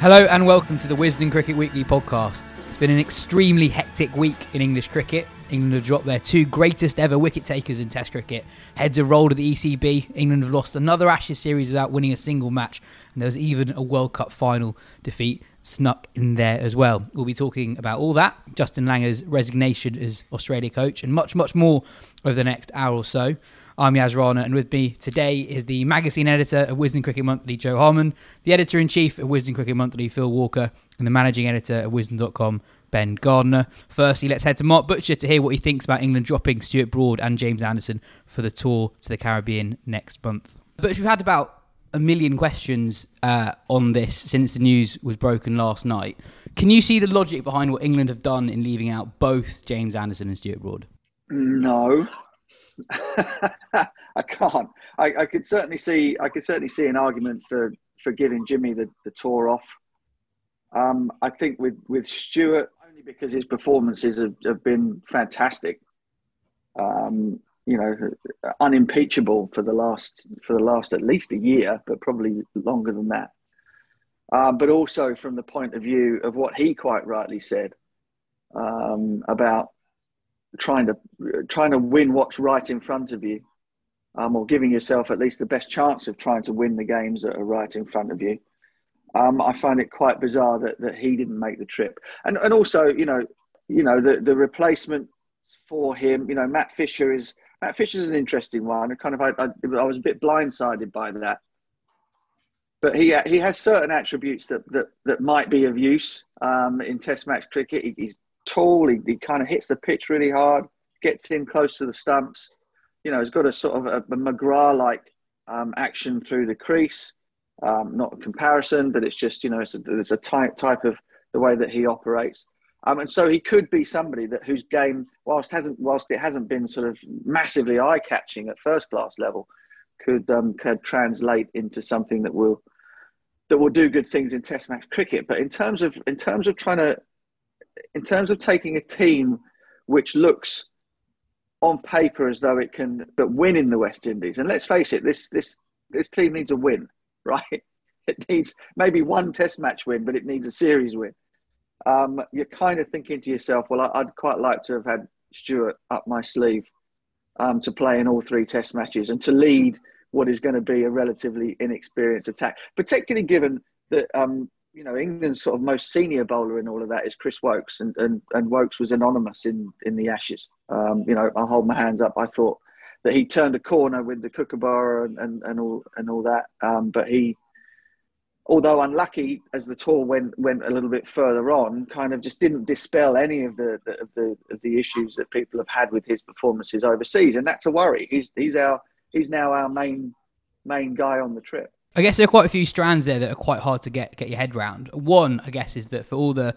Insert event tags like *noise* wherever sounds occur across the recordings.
Hello and welcome to the Wisden Cricket Weekly podcast. It's been an extremely hectic week in English cricket. England have dropped their two greatest ever wicket takers in Test cricket. Heads have rolled at the ECB. England have lost another Ashes series without winning a single match. And there was even a World Cup final defeat snuck in there as well. We'll be talking about all that, Justin Langer's resignation as Australia coach, and much, much more over the next hour or so. I'm Yas Rana, and with me today is the magazine editor of Wisden Cricket Monthly, Joe Harman, the editor in chief of Wisden Cricket Monthly, Phil Walker, and the managing editor of Wisden.com, Ben Gardner. Firstly, let's head to Mark Butcher to hear what he thinks about England dropping Stuart Broad and James Anderson for the tour to the Caribbean next month. But we've had about a million questions uh, on this since the news was broken last night. Can you see the logic behind what England have done in leaving out both James Anderson and Stuart Broad? No, *laughs* I can't. I, I, could certainly see. I could certainly see an argument for for giving Jimmy the, the tour off. Um, I think with with Stuart only because his performances have, have been fantastic. Um, you know, unimpeachable for the last for the last at least a year, but probably longer than that. Um, but also from the point of view of what he quite rightly said um, about trying to trying to win what's right in front of you, um, or giving yourself at least the best chance of trying to win the games that are right in front of you. Um, I find it quite bizarre that, that he didn't make the trip, and and also you know you know the the replacement for him. You know Matt Fisher is Matt Fisher is an interesting one. I kind of I, I, I was a bit blindsided by that, but he he has certain attributes that that, that might be of use um, in Test match cricket. He, he's tall. He, he kind of hits the pitch really hard, gets in close to the stumps. You know, he's got a sort of a, a McGrath-like um, action through the crease. Um, not a comparison, but it's just you know it's a, it's a type type of the way that he operates. Um, and so he could be somebody that whose game, whilst hasn't whilst it hasn't been sort of massively eye catching at first class level, could um, could translate into something that will that will do good things in Test match cricket. But in terms of in terms of trying to in terms of taking a team which looks on paper as though it can but win in the West Indies, and let's face it, this this this team needs a win, *laughs* right? It needs maybe one Test match win, but it needs a series win. Um, you're kind of thinking to yourself, well, I'd quite like to have had Stuart up my sleeve um, to play in all three Test matches and to lead what is going to be a relatively inexperienced attack, particularly given that um, you know, England's sort of most senior bowler in all of that is Chris Woakes, and and, and Woakes was anonymous in in the Ashes. Um, you know, I'll hold my hands up. I thought that he turned a corner with the Kookaburra and, and, and all and all that, um, but he, although unlucky as the tour went went a little bit further on, kind of just didn't dispel any of the, the of the of the issues that people have had with his performances overseas, and that's a worry. He's he's our he's now our main main guy on the trip. I guess there are quite a few strands there that are quite hard to get get your head around. One, I guess, is that for all the,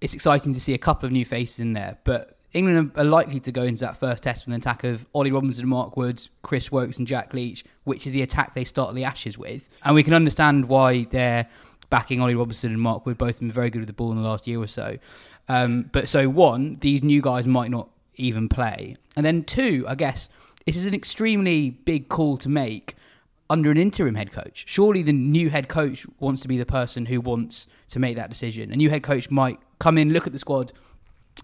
it's exciting to see a couple of new faces in there, but England are likely to go into that first test with an attack of Ollie Robinson, and Mark Wood, Chris Woakes, and Jack Leach, which is the attack they start the Ashes with. And we can understand why they're backing Ollie Robinson and Mark Wood, both of them very good with the ball in the last year or so. Um, but so, one, these new guys might not even play. And then, two, I guess, this is an extremely big call to make under an interim head coach. Surely the new head coach wants to be the person who wants to make that decision. A new head coach might come in, look at the squad,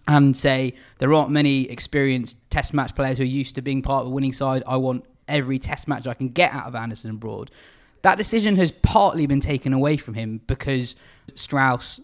and say there aren't many experienced Test match players who are used to being part of a winning side. I want every Test match I can get out of Anderson and Broad. That decision has partly been taken away from him because Strauss,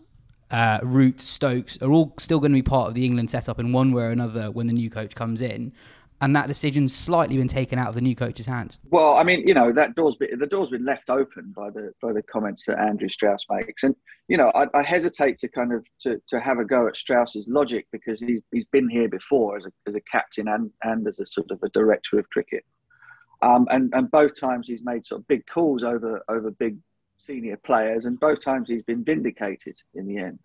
uh, Root, Stokes are all still going to be part of the England setup in one way or another when the new coach comes in. And that decision's slightly been taken out of the new coach's hands. Well, I mean, you know, that door's been, the door's been left open by the by the comments that Andrew Strauss makes, and you know, I, I hesitate to kind of to, to have a go at Strauss's logic because he's he's been here before as a as a captain and and as a sort of a director of cricket, um, and and both times he's made sort of big calls over over big senior players, and both times he's been vindicated in the end.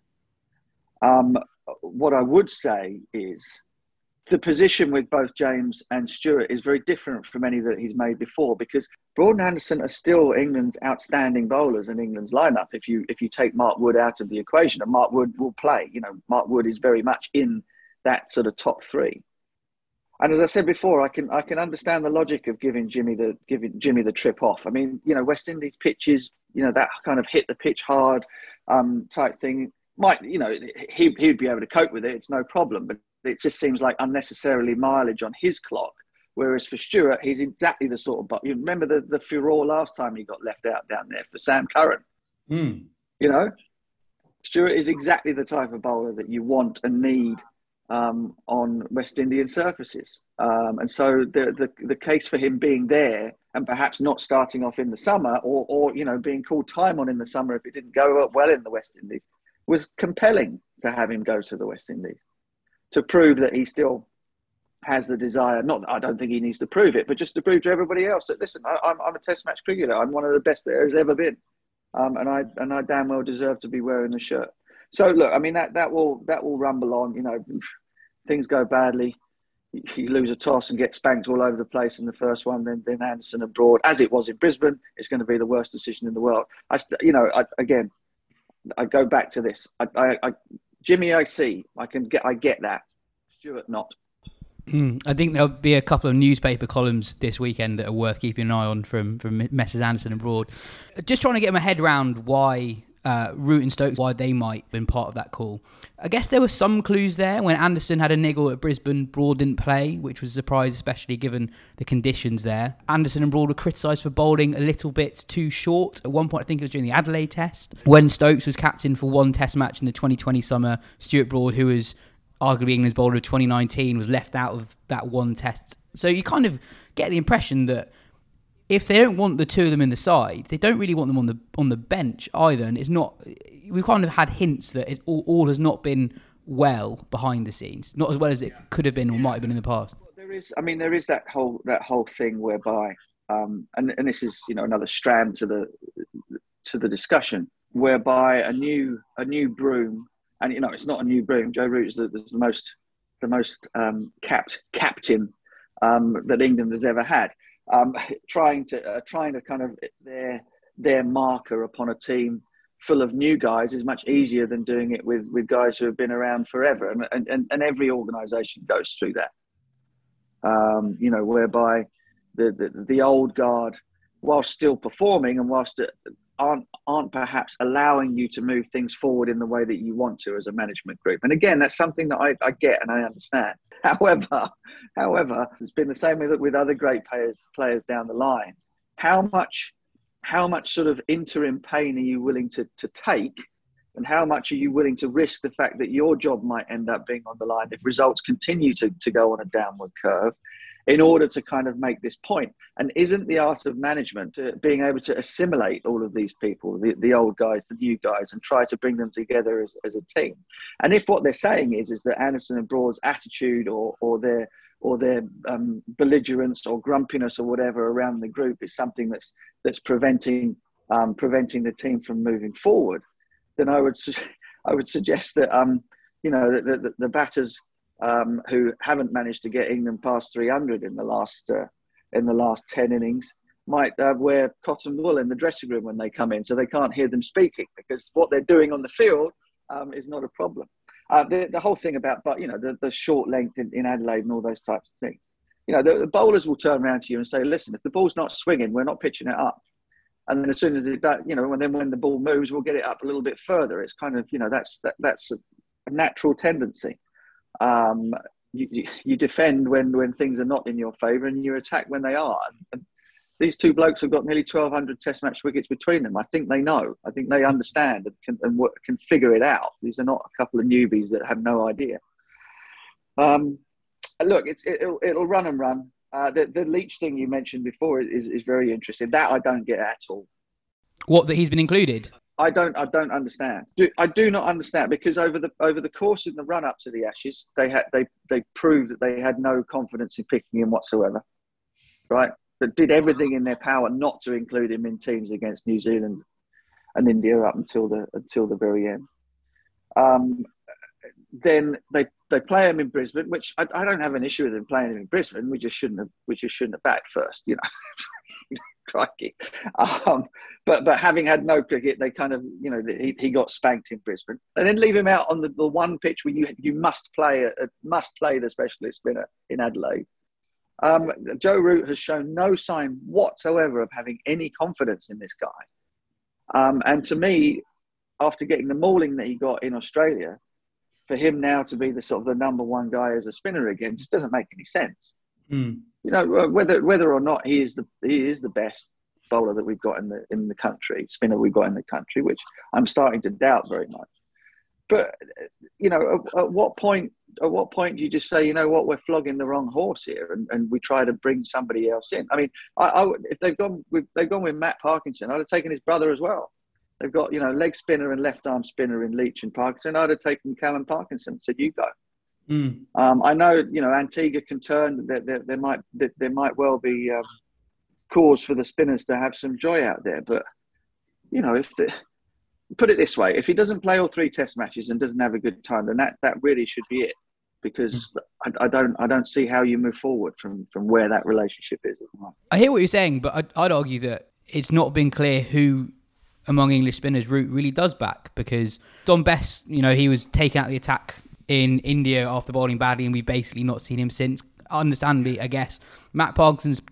Um, what I would say is the position with both James and Stuart is very different from any that he's made before because Broad and Anderson are still England's outstanding bowlers in England's lineup. If you if you take Mark Wood out of the equation, and Mark Wood will play, you know, Mark Wood is very much in that sort of top three. And as I said before, I can I can understand the logic of giving Jimmy the giving Jimmy the trip off. I mean, you know, West Indies pitches, you know, that kind of hit the pitch hard um, type thing might, you know, he he'd be able to cope with it. It's no problem, but it just seems like unnecessarily mileage on his clock. Whereas for Stuart, he's exactly the sort of. But you remember the the furore last time he got left out down there for Sam Curran. Mm. You know, Stuart is exactly the type of bowler that you want and need um, on West Indian surfaces. Um, and so the, the the case for him being there and perhaps not starting off in the summer, or or you know being called time on in the summer if it didn't go well in the West Indies, was compelling to have him go to the West Indies to prove that he still has the desire. Not I don't think he needs to prove it, but just to prove to everybody else that listen, I, am a Test match cricketer. I'm one of the best there has ever been, um, and I and I damn well deserve to be wearing the shirt. So look, I mean that that will that will rumble on. You know, *laughs* things go badly. You lose a toss and get spanked all over the place in the first one. Then then Anderson and Broad, as it was in Brisbane, it's going to be the worst decision in the world. I, you know, I, again, I go back to this. I, I, I, Jimmy, I see. I can get. I get that. Stuart, not. Mm, I think there'll be a couple of newspaper columns this weekend that are worth keeping an eye on from from Messrs Anderson and Broad. Just trying to get my head around why uh, Root and Stokes, why they might have been part of that call. I guess there were some clues there when Anderson had a niggle at Brisbane, Broad didn't play, which was a surprise, especially given the conditions there. Anderson and Broad were criticised for bowling a little bit too short. At one point, I think it was during the Adelaide test, when Stokes was captain for one test match in the 2020 summer, Stuart Broad, who was arguably England's bowler of 2019, was left out of that one test. So you kind of get the impression that if they don't want the two of them in the side, they don't really want them on the on the bench either. And it's not. We've kind of had hints that it all, all has not been well behind the scenes, not as well as it could have been or might have been in the past. There is, I mean, there is that whole that whole thing whereby, um, and and this is you know another strand to the to the discussion, whereby a new a new broom, and you know it's not a new broom. Joe Root is the, the most the most um, capped captain um, that England has ever had um, *laughs* trying to uh, trying to kind of their their marker upon a team full of new guys is much easier than doing it with with guys who have been around forever, and and, and every organisation goes through that. Um, you know, whereby the, the the old guard, whilst still performing and whilst aren't aren't perhaps allowing you to move things forward in the way that you want to as a management group. And again, that's something that I, I get and I understand. *laughs* However, however, it's been the same with with other great players players down the line. How much how much sort of interim pain are you willing to, to take and how much are you willing to risk the fact that your job might end up being on the line if results continue to, to go on a downward curve in order to kind of make this point. And isn't the art of management being able to assimilate all of these people, the, the old guys, the new guys, and try to bring them together as, as a team? And if what they're saying is is that Anderson and Broad's attitude or or their or their um, belligerence or grumpiness or whatever around the group is something that's that's preventing um, preventing the team from moving forward, then I would su- *laughs* I would suggest that um, you know the, the, the batters um, who haven't managed to get England past 300 in the last uh, in the last 10 innings might uh, wear cotton wool in the dressing room when they come in, so they can't hear them speaking because what they're doing on the field um, is not a problem. Uh, the, the, whole thing about, but you know, the, the short length in, in, Adelaide and all those types of things. You know, the, the, bowlers will turn around to you and say, "Listen, if the ball's not swinging, we're not pitching it up." And then as soon as it, you know, and then when the ball moves, we'll get it up a little bit further. It's kind of, you know, that's that, that's a, a natural tendency. Um, you, you defend when, when things are not in your favour and you attack when they are. And these two blokes have got nearly 1,200 Test match wickets between them. I think they know. I think they understand and can, and can figure it out. These are not a couple of newbies that have no idea. Um, look, it's it'll, it'll run and run. Uh, the the Leach thing you mentioned before is is very interesting. That I don't get at all. What that he's been included? I don't I don't understand. Do, I do not understand because over the over the course of the run up to the Ashes, they had they they proved that they had no confidence in picking him whatsoever. Right? But did everything in their power not to include him in teams against New Zealand and India up until the until the very end. Um, then they they play him in Brisbane, which I, I, don't have an issue with them playing him in Brisbane. We just shouldn't have we just shouldn't have backed first, you know. *laughs* Crikey. Um, but but having had no cricket, they kind of you know he, he got spanked in Brisbane, and then leave him out on the, the one pitch where you you must play a, a must play the specialist spinner in Adelaide. Um, Joe Root has shown no sign whatsoever of having any confidence in this guy. Um, and to me, after getting the mauling that he got in Australia, for him now to be the sort of the number one guy as a spinner again just doesn't make any sense. Mm. You know uh, whether whether or not he is the he is the best bowler that we've got in the in the country, spinner we've got in the country, which I'm starting to doubt very much. But you know, at, at, what point at what point do you just say, you know what, we're flogging the wrong horse here, and, and we try to bring somebody else in? I mean, I, I if they've gone with they've gone with Matt Parkinson, I'd have taken his brother as well. They've got you know leg spinner and left arm spinner in Leach and Parkinson. I'd have taken Callum Parkinson. Said you go. Mm. Um, I know you know Antigua can turn. There, there, there might there, there, might well be um, cause for the spinners to have some joy out there, but you know if the put it this way, if he doesn't play all three test matches and doesn't have a good time, then that, that really should be it. Because I, I don't I don't see how you move forward from, from where that relationship is. I hear what you're saying, but I'd, I'd argue that it's not been clear who among English spinners Root really does back because Dom Bess, you know, he was taking out the attack in India after bowling badly, and we've basically not seen him since. Understandably, I guess Matt Parkinson's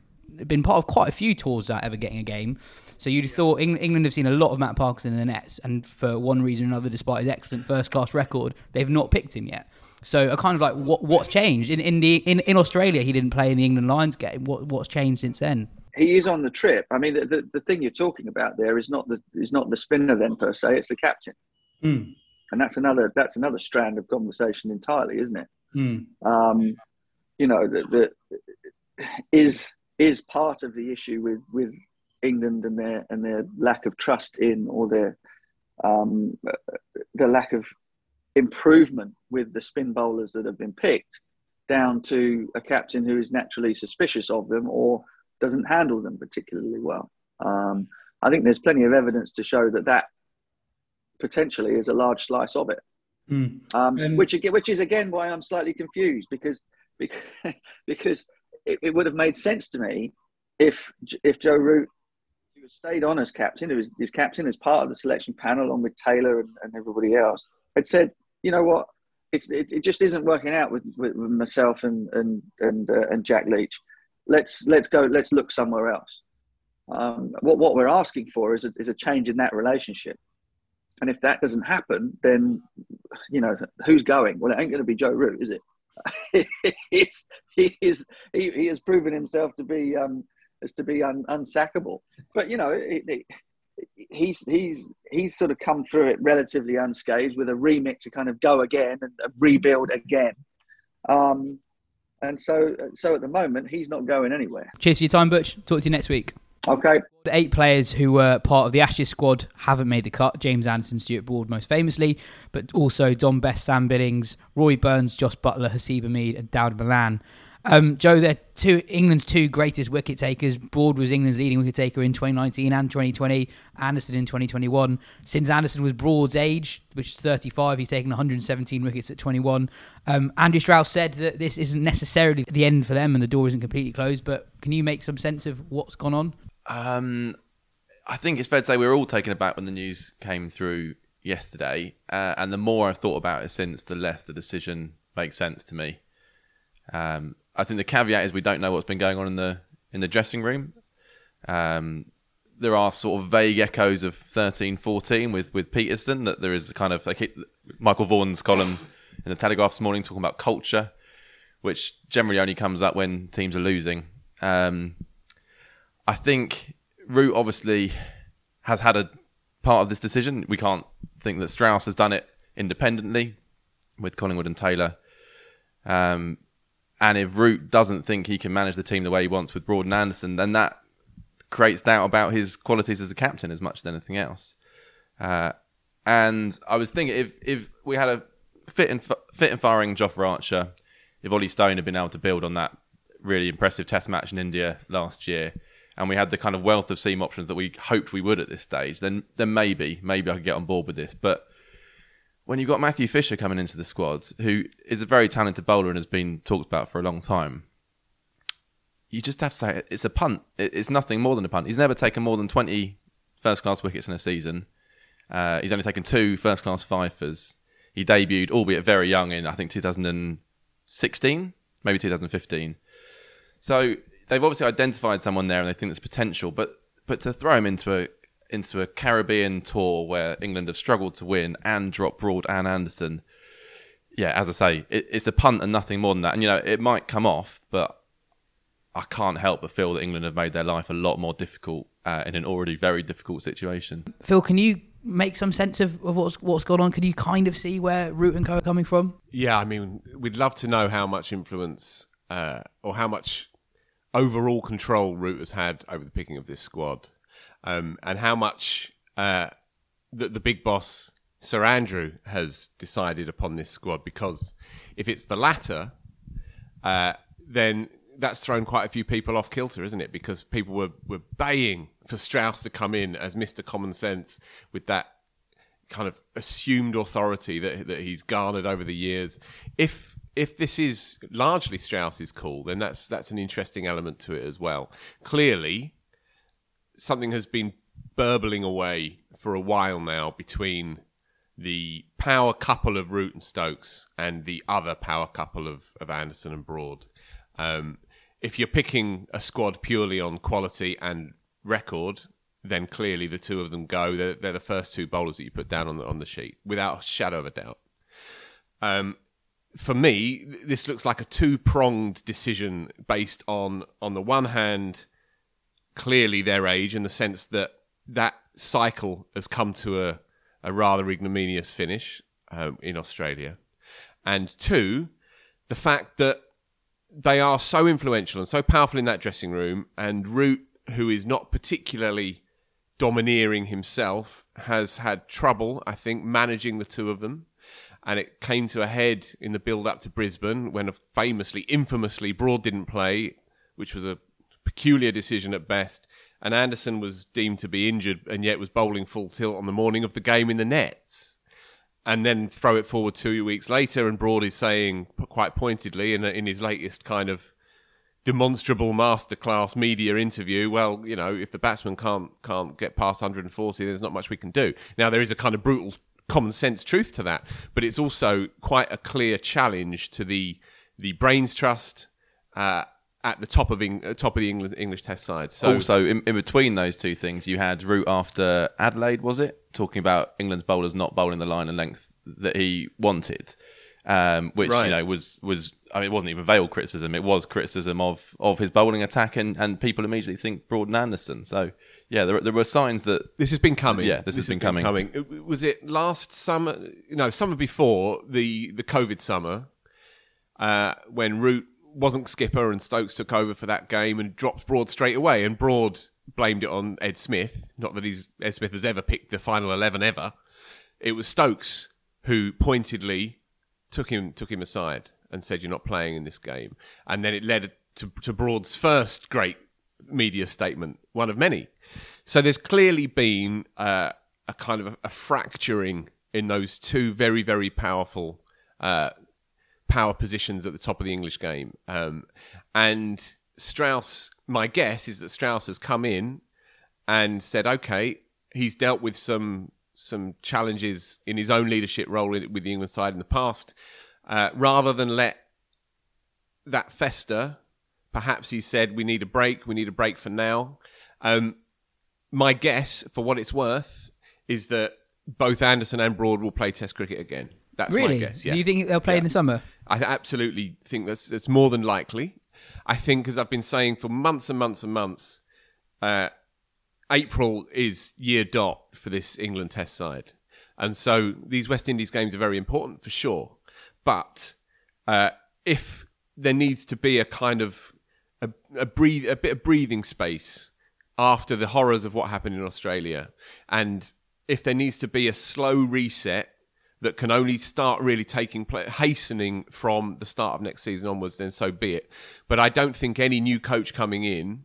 been part of quite a few tours without ever getting a game. So you'd have thought England have seen a lot of Matt Parkinson in the nets, and for one reason or another, despite his excellent first class record, they've not picked him yet. So I kind of like what what's changed in in the in, in Australia? He didn't play in the England Lions game. What what's changed since then? He is on the trip. I mean, the, the, the thing you're talking about there is not the is not the spinner then per se. It's the captain, mm. And that's another that's another strand of conversation entirely, isn't it? Mm. Um, you know, the, the is is part of the issue with with England and their and their lack of trust in or their um, the lack of improvement with the spin bowlers that have been picked down to a captain who is naturally suspicious of them or doesn't handle them particularly well. Um, I think there's plenty of evidence to show that that potentially is a large slice of it. Mm. Um, um, which which is again why I'm slightly confused because because, *laughs* because it, it, would have made sense to me if if Joe Root who stayed on as captain, who was his captain as part of the selection panel, along with Taylor and, and everybody else, had said, you know what, it's, it, it just isn't working out with, with, with myself and and and, uh, and Jack Leach. Let's let's go. Let's look somewhere else. Um, what what we're asking for is a, is a change in that relationship. And if that doesn't happen, then you know who's going? Well, it ain't going to be Joe Root, is it? *laughs* he's, he, is, he, he has proven himself to be um, as to be un, unsackable. But you know, it, it, he's he's he's sort of come through it relatively unscathed with a remit to kind of go again and rebuild again. Um, and so so at the moment he's not going anywhere. Cheers for your time, Butch. Talk to you next week. Okay. Eight players who were part of the Ashes squad haven't made the cut. James Anderson, Stuart Broad, most famously, but also Dom Bess, Sam Billings, Rory Burns, Jos Buttler, Haseeb Hameed, and Dawid Malan. Um, Joe, they're two England's two greatest wicket takers. Broad was England's leading wicket taker in 2019 and 2020. Anderson in 2021. Since Anderson was Broad's age, which is 35, he's taken 117 wickets at 21. Um, Andrew Strauss said that this isn't necessarily the end for them and the door isn't completely closed. But can you make some sense of what's gone on? Um, I think it's fair to say we were all taken aback when the news came through yesterday, uh, and the more I've thought about it since, the less the decision makes sense to me. Um, I think the caveat is we don't know what's been going on in the in the dressing room. Um, there are sort of vague echoes of 13 14 with, with Pietersen that there is a kind of like Michael Vaughan's column in the Telegraph this morning talking about culture, which generally only comes up when teams are losing. Um, I think Root obviously has had a part of this decision. We can't think that Strauss has done it independently with Collingwood and Taylor. Um, And if Root doesn't think he can manage the team the way he wants with Broad and Anderson, then that creates doubt about his qualities as a captain as much as anything else. Uh, and I was thinking if if we had a fit and fit and firing Jofra Archer, if Ollie Stone had been able to build on that really impressive Test match in India last year, and we had the kind of wealth of seam options that we hoped we would at this stage, then then maybe maybe I could get on board with this. But when you've got Matthew Fisher coming into the squad, who is a very talented bowler and has been talked about for a long time, you just have to say it's a punt. It's nothing more than a punt. He's never taken more than 20 first class wickets in a season. Uh, he's only taken two first class fifers. He debuted, albeit very young, in I think 2016, maybe 2015. So they've obviously identified someone there, and they think there's potential. But but to throw him into a into a Caribbean tour where England have struggled to win and drop Broad and Anderson, yeah, as I say, it, it's a punt and nothing more than that. And you know, it might come off, but I can't help but feel that England have made their life a lot more difficult uh, in an already very difficult situation. Phil, can you make some sense of, of what's what's gone on? Could you kind of see where Root and Co are coming from? Yeah, I mean, we'd love to know how much influence uh, or how much overall control Root has had over the picking of this squad, um, and how much uh, the, the big boss Sir Andrew has decided upon this squad. Because if it's the latter, uh, then that's thrown quite a few people off kilter, isn't it? Because people were, were baying for Strauss to come in as Mr. Common Sense with that kind of assumed authority that that he's garnered over the years. If if this is largely Strauss's call, then that's that's an interesting element to it as well. Clearly, something has been burbling away for a while now between the power couple of Root and Stokes and the other power couple of, of Anderson and Broad. Um, if you're picking a squad purely on quality and record, then clearly the two of them go. They're, they're the first two bowlers that you put down on the on the sheet, without a shadow of a doubt. Um, for me, this looks like a two pronged decision based on, on the one hand, clearly their age in the sense that that cycle has come to a, a rather ignominious finish um, in Australia. And two, the fact that they are so influential and so powerful in that dressing room, and Root, who is not particularly domineering himself, has had trouble, I think, managing the two of them and it came to a head in the build up to Brisbane when famously, infamously, Broad didn't play, which was a peculiar decision at best. And Anderson was deemed to be injured and yet was bowling full tilt on the morning of the game in the nets. And then throw it forward two weeks later, and Broad is saying quite pointedly in, in his latest kind of demonstrable masterclass media interview. Well, you know, if the batsman can't can't get past 140, there's not much we can do. Now there is a kind of brutal common sense truth to that, but it's also quite a clear challenge to the the brains trust uh, at the top of Eng- uh, top of the English, English Test side. So also in, in, between those two things, you had Root after Adelaide, was it talking about England's bowlers not bowling the line and length that he wanted, um, which right. you know was was I mean it wasn't even veiled criticism; it was criticism of of his bowling attack, and and people immediately think Broad and Anderson. So yeah, there, there were signs that this has been coming. Yeah, this, has, been, been coming. coming. Was it last summer? No, summer before the the COVID summer, uh, when Root wasn't skipper and Stokes took over for that game and dropped Broad straight away, and Broad blamed it on Ed Smith. Not that he's Ed Smith has ever picked the final eleven ever. It was Stokes who pointedly took him took him aside and said, "You're not playing in this game," and then it led to, to Broad's first great media statement, one of many, so there's clearly been uh, a kind of a, a, fracturing in those two very, very powerful uh, power positions at the top of the English game. Um, and Strauss, my guess is that Strauss has come in and said, okay, he's dealt with some some challenges in his own leadership role with the England side in the past. Uh, rather than let that fester, perhaps he said, we need a break, we need a break for now. Um, my guess, for what it's worth, is that both Anderson and Broad will play Test cricket again. That's really? my guess. Yeah. Do you think they'll play yeah. in the summer? I absolutely think that's that's more than likely. I think, as I've been saying for months and months and months, uh, April is year dot for this England Test side, and so these West Indies games are very important for sure. But uh, if there needs to be a kind of a, a breathe a bit of breathing space after the horrors of what happened in Australia, and if there needs to be a slow reset that can only start really taking place, hastening from the start of next season onwards, then so be it. But I don't think any new coach coming in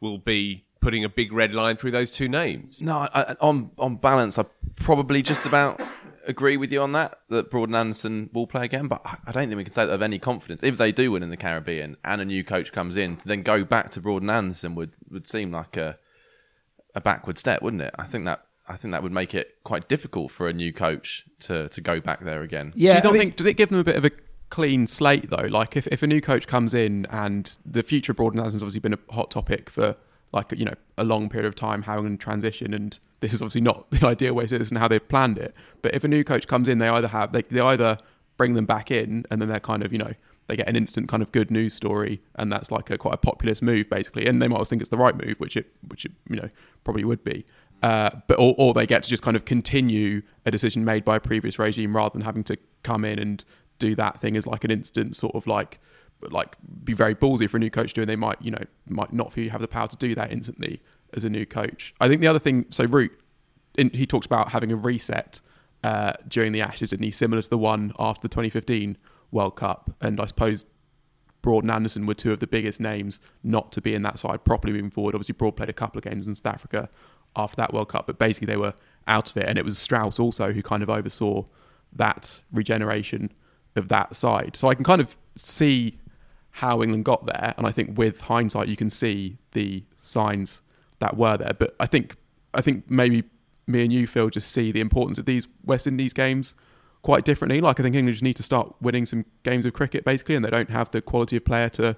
will be putting a big red line through those two names. No, I, on on balance, I probably just about agree with you on that. That Broad and Anderson will play again, but I don't think we can say that of any confidence. If they do win in the Caribbean and a new coach comes in, to then go back to Broad Anderson would would seem like a a backward step, wouldn't it? I think that I think that would make it quite difficult for a new coach to to go back there again. Yeah, Do you not I mean- think? Does it give them a bit of a clean slate though? Like if, if a new coach comes in and the future of Broad and has obviously been a hot topic for like you know a long period of time, how and transition, and this is obviously not *laughs* the ideal way to this and how they've planned it. But if a new coach comes in, they either have they they either bring them back in and then they're kind of you know they get an instant kind of good news story and that's like a quite a populist move basically. And they might also think it's the right move which it which it you know probably would be. Uh, but or, or they get to just kind of continue a decision made by a previous regime rather than having to come in and do that thing as like an instant sort of like like be very ballsy for a new coach to do and they might you know might not feel you have the power to do that instantly as a new coach i think the other thing so root in, he talks about having a reset uh, during the Ashes, and he's similar to the one after the 2015 World Cup. And I suppose Broad and Anderson were two of the biggest names not to be in that side properly moving forward. Obviously, Broad played a couple of games in South Africa after that World Cup, but basically they were out of it. And it was Strauss also who kind of oversaw that regeneration of that side. So I can kind of see how England got there, and I think with hindsight you can see the signs that were there. But I think I think maybe me and you, Phil, just see the importance of these West Indies games quite differently. Like I think England just need to start winning some games of cricket basically, and they don't have the quality of player to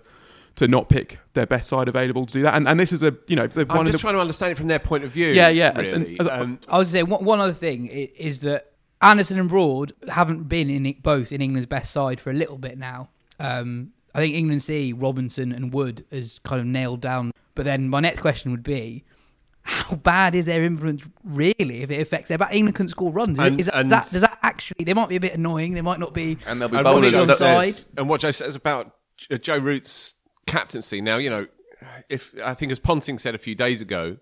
to not pick their best side available to do that. And and this is a you know they've I'm one of just the trying to understand it from their point of view. Yeah, yeah, Really. and- um, I was saying one, one other thing is that Anderson and Broad haven't been in it, both in England's best side for a little bit now. Um, I think England see Robinson and Wood as kind of nailed down. But then my next question would be, how bad is their influence really if it affects their back? England couldn't score runs. Is And- is that, and- that- does that actually? They might be a bit annoying. They might not be. And there'll be And bowlers Robbie on side. and what Joe says about uh, Joe Root's captaincy. Now, you know, if I think as Ponting said a few days ago,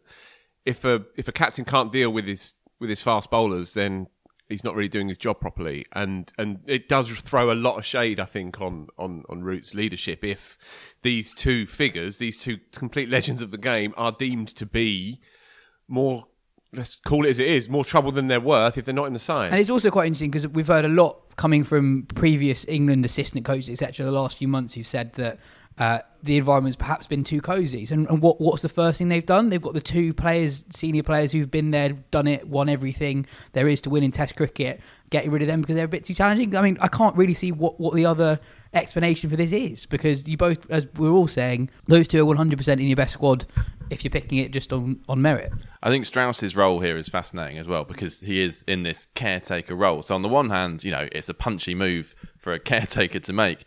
if a if a captain can't deal with his with his fast bowlers, then he's not really doing his job properly. And and it does throw a lot of shade, I think, on on on Root's leadership. If these two figures, these two complete legends of the game, are deemed to be more. Let's call it as it is, more trouble than they're worth if they're not in the side. And it's also quite interesting because we've heard a lot coming from previous England assistant coaches, etc., the last few months who've said that uh, the environment's perhaps been too cosy. And, and what what's the first thing they've done? They've got the two players, senior players who've been there, done it, won everything there is to win in Test cricket. Getting rid of them because they're a bit too challenging. I mean, I can't really see what, what the other explanation for this is because you both, as we're all saying, those two are 100% in your best squad if you're picking it just on, on merit. I think Strauss's role here is fascinating as well because he is in this caretaker role. So on the one hand, you know, it's a punchy move for a caretaker to make.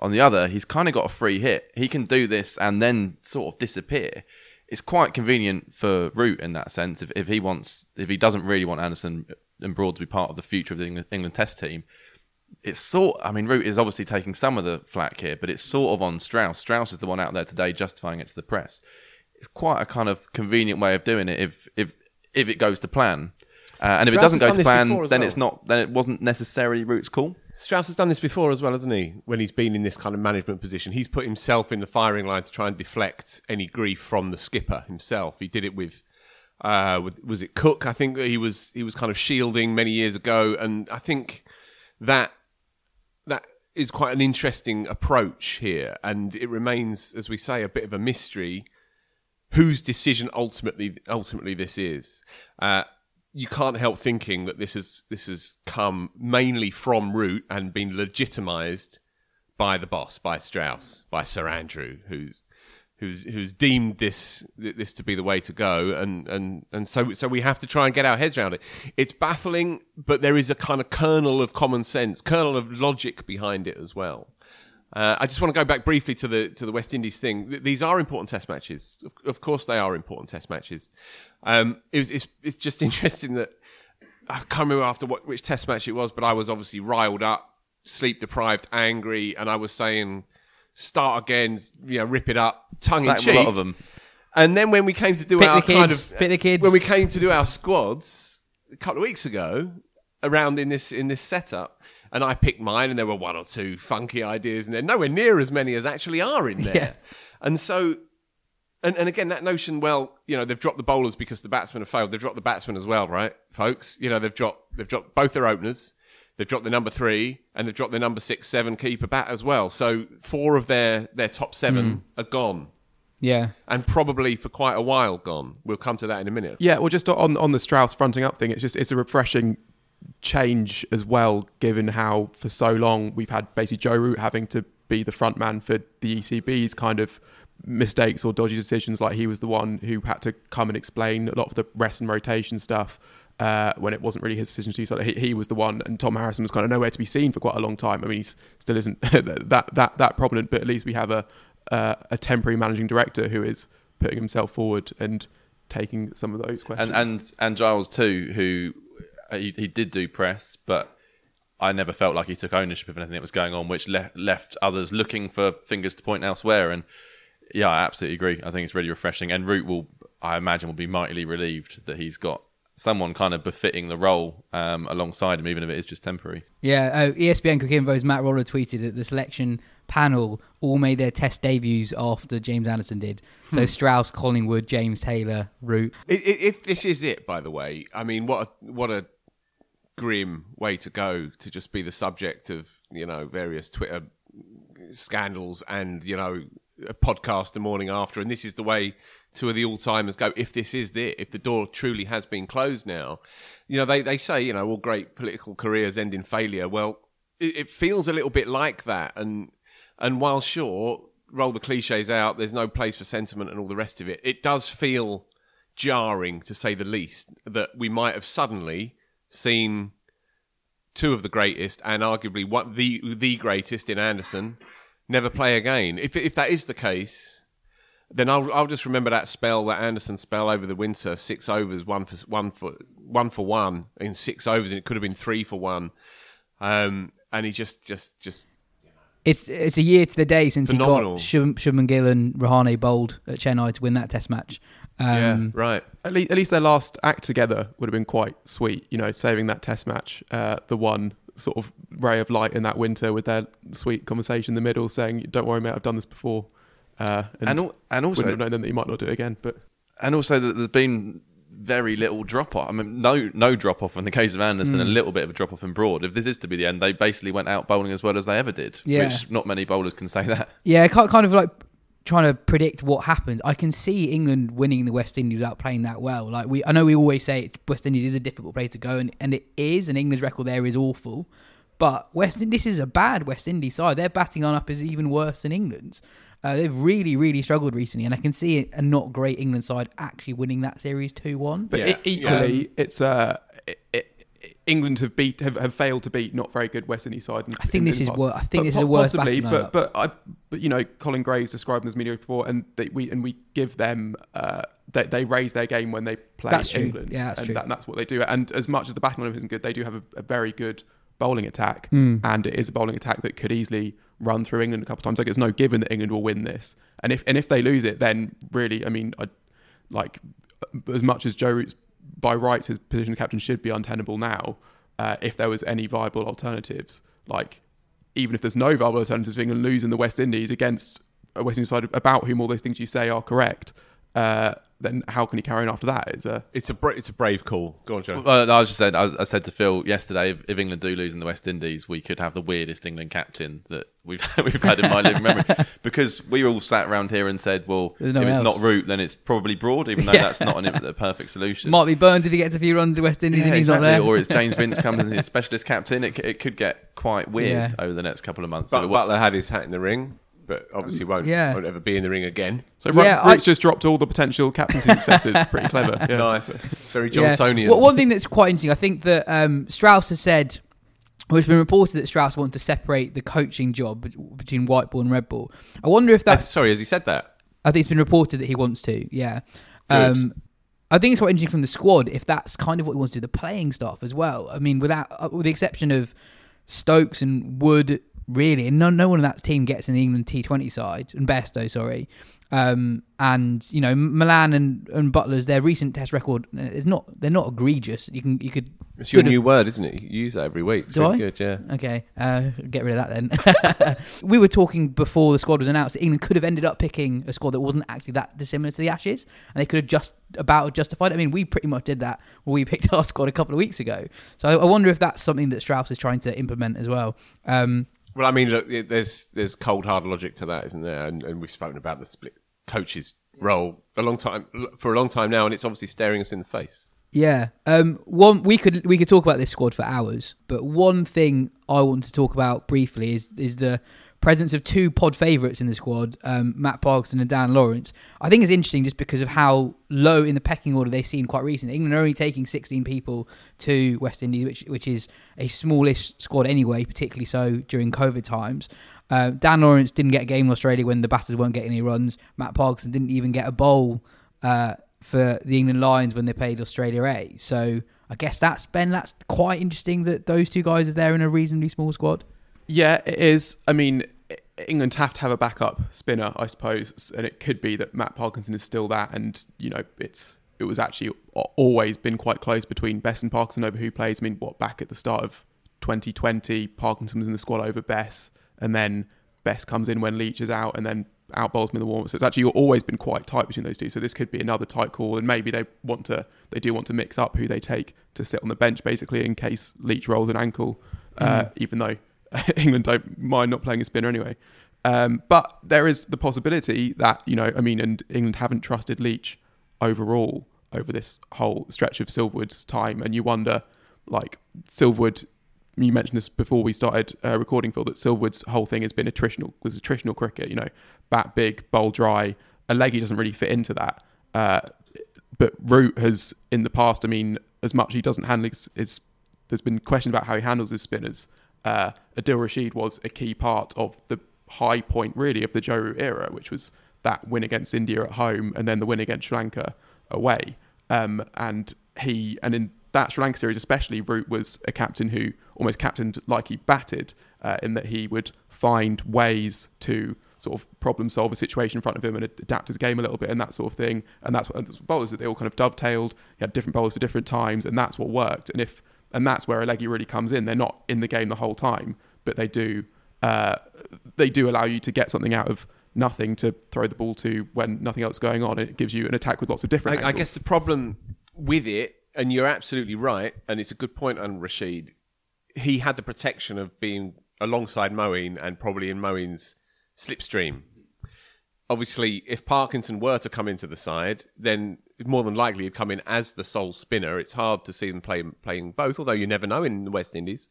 On the other, he's kind of got a free hit. He can do this and then sort of disappear. It's quite convenient for Root in that sense. If, if he wants, if he doesn't really want Anderson and Broad to be part of the future of the England, England Test team, it's sort. I mean, Root is obviously taking some of the flack here, but it's sort of on Strauss. Strauss is the one out there today justifying it to the press. It's quite a kind of convenient way of doing it if if if it goes to plan, uh, and if it doesn't go to plan, then well. it's not. Then it wasn't necessarily Root's call. Strauss has done this before as well, hasn't he? When he's been in this kind of management position, he's put himself in the firing line to try and deflect any grief from the skipper himself. He did it with, uh, with was it Cook? I think that he was he was kind of shielding many years ago, and I think that that is quite an interesting approach here, and it remains, as we say, a bit of a mystery whose decision ultimately ultimately this is. Uh, you can't help thinking that this has this has come mainly from Root and been legitimised by the boss, by Strauss, by Sir Andrew, who's who's who's deemed this this to be the way to go, and and and so so we have to try and get our heads around it. It's baffling, but there is a kind of kernel of common sense, kernel of logic behind it as well. Uh, I just want to go back briefly to the to the West Indies thing. Th- These are important Test matches. Of, of course, they are important Test matches. Um, it was, it's it's just *laughs* interesting that I can't remember after what which Test match it was, but I was obviously riled up, sleep deprived, angry, and I was saying start again, you know, rip it up, tongue in Sacked cheek. a lot of them. And then when we came to do Pick our the kind of pick the kids. when we came to do our squads a couple of weeks ago, around in this in this setup, and I picked mine, and there were one or two funky ideas in there, nowhere near as many as actually are in there. Yeah. And so, and and again, that notion, well, you know, they've dropped the bowlers because the batsmen have failed. They've dropped the batsmen as well, right, folks? You know, they've dropped they've dropped both their openers. They've dropped the number three and they've dropped the number six, seven keeper bat as well. So four of their their top seven hmm. are gone Yeah. and probably for quite a while gone. We'll come to that in a minute. Yeah, well, just on on the Strauss fronting up thing, it's just it's a refreshing change as well, given how for so long we've had basically Joe Root having to be the front man for the ECB's kind of mistakes or dodgy decisions. Like he was the one who had to come and explain a lot of the rest and rotation stuff. Uh, when it wasn't really his decision to do so, he, he was the one, and Tom Harrison was kind of nowhere to be seen for quite a long time. I mean, he still isn't *laughs* that that that prominent, but at least we have a uh, a temporary managing director who is putting himself forward and taking some of those questions. and and and Giles too, who Uh, he, he did do press, but I never felt like he took ownership of anything that was going on, which le- left others looking for fingers to point elsewhere. And yeah, I absolutely agree. I think it's really refreshing, and Root will, I imagine, will be mightily relieved that he's got someone kind of befitting the role um, alongside him, even if it is just temporary. Yeah, uh, oh, ESPN Cricket Info's Matt Roller tweeted that the selection panel all made their test debuts after James Anderson did. So hmm. Strauss, Collingwood, James Taylor, Root. I- i- If this is it, by the way, I mean, what a, what a grim way to go to just be the subject of you know various Twitter scandals and you know a podcast the morning after, and this is the way two of the all timers go. If this is it, if the door truly has been closed now, you know they they say you know all great political careers end in failure. Well, it, it feels a little bit like that, and and while sure, roll the cliches out, there's no place for sentiment and all the rest of it. It does feel jarring, to say the least, that we might have suddenly seen two of the greatest and arguably one the the greatest in Anderson never play again. If if that is the case, then I'll I'll just remember that spell, that Anderson spell over the winter, six overs, one for one for one for one in six overs, and it could have been three for one. Um, and he just just just It's it's a year to the day since Phenomenal. he got Shub- Shubman Gill and Rahane bowled at Chennai to win that Test match. Um, yeah right. at least, at least their last act together would have been quite sweet. You know, saving that Test match, uh, the one sort of ray of light in that winter with their sweet conversation in the middle, saying, "Don't worry, mate, I've done this before." Uh, and And al- and also- wouldn't have known then that you might not do it again. But and also that there's been very little drop off. I mean, no no drop off in the case of Anderson, a little bit of a drop off in Broad. If this is to be the end, they basically went out bowling as well as they ever did. Yeah. which not many bowlers can say that. Yeah, ki- kind of like trying to predict what happens. I can see England winning the West Indies without playing that well. Like we, I know we always say it, West Indies is a difficult place to go, and, and it is. And England's record there is awful. But West Indies is a bad West Indies side. Their batting lineup is even worse than England's. Uh, they've really, really struggled recently, and I can see a not great England side actually winning that series two one. but Yeah, e- equally, it's uh, it, it, England have beat have, have failed to beat not very good West Indies side. in- I think in- this in is wor- I think But this is po- a worse possibly, but but I but you know Colin Graves described them as mediocre before, and they, we and we give them uh, they, they raise their game when they play That's true. England. Yeah, that's and true. That, that's what they do. And as much as the batting lineup isn't good, they do have a, a very good bowling attack, Hmm. and it is a bowling attack that could easily run through England a couple of times. Like it's no given that England will win this, and if and if they lose it, then really, I mean, I like as much as Joe Root's by rights his position of captain should be untenable now. Uh, if there was any viable alternatives, like even if there's no viable alternatives, England losing the West Indies against a West Indies side about whom all those things you say are correct, uh, then how can he carry on after that? It's a It's a bra- it's a brave call. Go on, Joe. Well, I was just saying, I, was- I said to Phil yesterday, if, if England do lose in the West Indies, we could have the weirdest England captain that we've *laughs* we've had in my living memory. *laughs* Because we all sat around here and said, well, There's if it's else. not Root, then it's probably Broad, even though Yeah. that's not an, a perfect solution. Might be Burns if he gets a few runs to West Indies yeah, and he's exactly. not there. Or it's James *laughs* Vince comes as his specialist captain. It, it could get quite weird Yeah. over the next couple of months. But So Buttler had his hat in the ring, but obviously won't Yeah. won't ever be in the ring again. so Yeah, I- just dropped all the potential captaincy successes. *laughs* Pretty clever. Yeah. Nice, very Johnsonian. Well, one thing that's quite interesting, I think that um, Strauss has said, well, it's been reported that Strauss wants to separate the coaching job between white ball and red ball. I wonder if that's. sorry, has he said that? I think it's been reported that he wants to. Yeah. Um, I think it's quite interesting from the squad if that's kind of what he wants to do, the playing staff as well. I mean, without uh, with the exception of Stokes and Wood, really, and no, no one in that team gets in the England T20 side, and Bairstow, sorry. Um, and you know, Malan and, and Buttler's their recent Test record uh, is not they're not egregious. You can you could It's your could have- new word, isn't it? You use that every week. It's Do I? good, yeah. Okay, uh, get rid of that then. *laughs* we were talking before the squad was announced. that England could have ended up picking a squad that wasn't actually that dissimilar to the Ashes, and they could have just about justified. it. I mean, we pretty much did that when we *laughs* picked our squad a couple of weeks ago. So I, I wonder if that's something that Strauss is trying to implement as well. Um, Well, I mean, look, it- there's there's cold hard logic to that, isn't there? And, and we've spoken about the split coaches role a long time for a long time now, and it's obviously staring us in the face. Yeah. Um. One we could we could talk about this squad for hours, but one thing I want to talk about briefly is is the presence of two pod favourites in the squad, um, Matt Parkinson and Dan Lawrence. I think it's interesting just because of how low in the pecking order they seem quite recently. England are only taking 16 people to West Indies, which which is a smallish squad anyway, particularly so during COVID times. Uh, Dan Lawrence didn't get a game in Australia when the batters weren't getting any runs. Matt Parkinson didn't even get a bowl uh, for the England Lions when they played Australia A. So I guess that's Ben. That's quite interesting that those two guys are there in a reasonably small squad. Yeah, it is. I mean, England have to have a backup spinner, I suppose, and it could be that Matt Parkinson is still that, and you know, it's it was actually always been quite close between Bess and Parkinson over who plays. I mean, what back at the start of 2020, Parkinson was in the squad over Bess, and then Bess comes in when Leach is out, and then out bowls in the warm. So it's actually always been quite tight between those two. So this could be another tight call, and maybe they want to, they do want to mix up who they take to sit on the bench, basically in case Leach rolls an ankle, uh, even though *laughs* England don't mind not playing a spinner anyway. Um, but there is the possibility that you know, I mean, and England haven't trusted Leach overall over this whole stretch of Silverwood's time, and you wonder, like Silverwood. You mentioned this before we started uh, recording, Phil. That Silverwood's whole thing has been attritional, was attritional cricket. You know, bat big, bowl dry. A leggy doesn't really fit into that. Uh, but Root has in the past. I mean, as much he doesn't handle his, his there's been question about how he handles his spinners. Uh, Adil Rashid was a key part of the high point, really, of the Joe Root era, which was that win against India at home and then the win against Sri Lanka away. Um, and he, and in that Sri Lanka series especially, Root was a captain who almost captained like he batted, uh, in that he would find ways to sort of problem solve a situation in front of him and adapt his game a little bit and that sort of thing. And that's what bowlers that they all kind of dovetailed. He had different bowlers for different times, and that's what worked. And if and that's where Alegi really comes in. They're not in the game the whole time, but they do uh, they do allow you to get something out of nothing to throw the ball to when nothing else is going on. It gives you an attack with lots of different. I, I guess the problem with it, and you're absolutely right, and it's a good point on Rashid. He had the protection of being alongside Moeen and probably in Moeen's slipstream. Obviously, if Parkinson were to come into the side, then more than likely he'd come in as the sole spinner. It's hard to see them play, playing both, although you never know in the West Indies.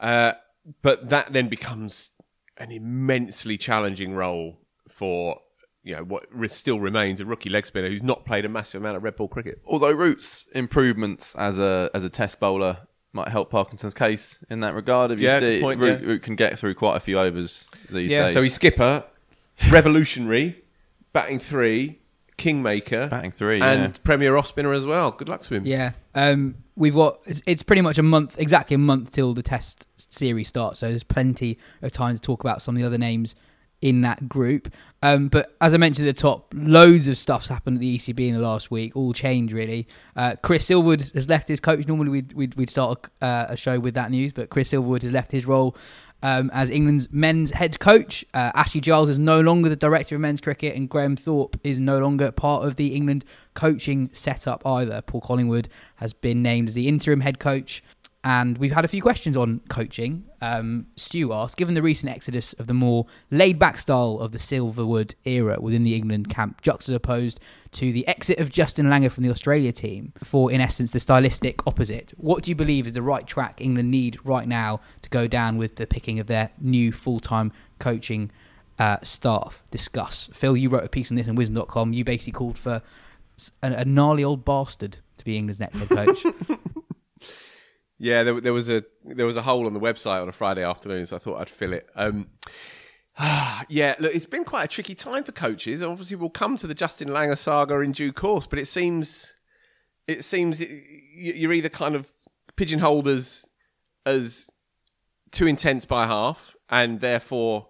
Uh, but that then becomes an immensely challenging role for you know what re- still remains a rookie leg spinner who's not played a massive amount of red ball cricket. Although Root's improvements as a as a test bowler might help Parkinson's case in that regard. If you Yeah, see, point, Root, yeah. Root can get through quite a few overs these Yeah, days. So he's skipper, revolutionary, batting three, kingmaker, Batting three, and yeah. premier off spinner as well. Good luck to him. Yeah. Um, we've got it's, it's pretty much a month, exactly a month till the test series starts. So there's plenty of time to talk about some of the other names in that group. Um, but as I mentioned at the top, loads of stuff's happened at the ECB in the last week. All changed really. Uh, Chris Silverwood has left his coach. Normally we'd we'd, we'd start a, uh, a show with that news, but Chris Silverwood has left his role. Um, as England's men's head coach, uh, Ashley Giles is no longer the director of men's cricket, and Graham Thorpe is no longer part of the England coaching setup either. Paul Collingwood has been named as the interim head coach. And we've had a few questions on coaching. Um, Stu asked, given the recent exodus of the more laid back style of the Silverwood era within the England camp, juxtaposed to the exit of Justin Langer from the Australia team for, in essence, the stylistic opposite, what do you believe is the right track England need right now to go down with the picking of their new full time coaching uh, staff? Discuss. Phil, you wrote a piece on this on Wisden.com. You basically called for a gnarly old bastard to be England's next head coach. *laughs* Yeah, there, there was a there was a hole on the website on a Friday afternoon, so I thought I'd fill it. Um, *sighs* yeah, look, it's been quite a tricky time for coaches. Obviously, we'll come to the Justin Langer saga in due course, but it seems it seems you're either kind of pigeonholed as as too intense by half, and therefore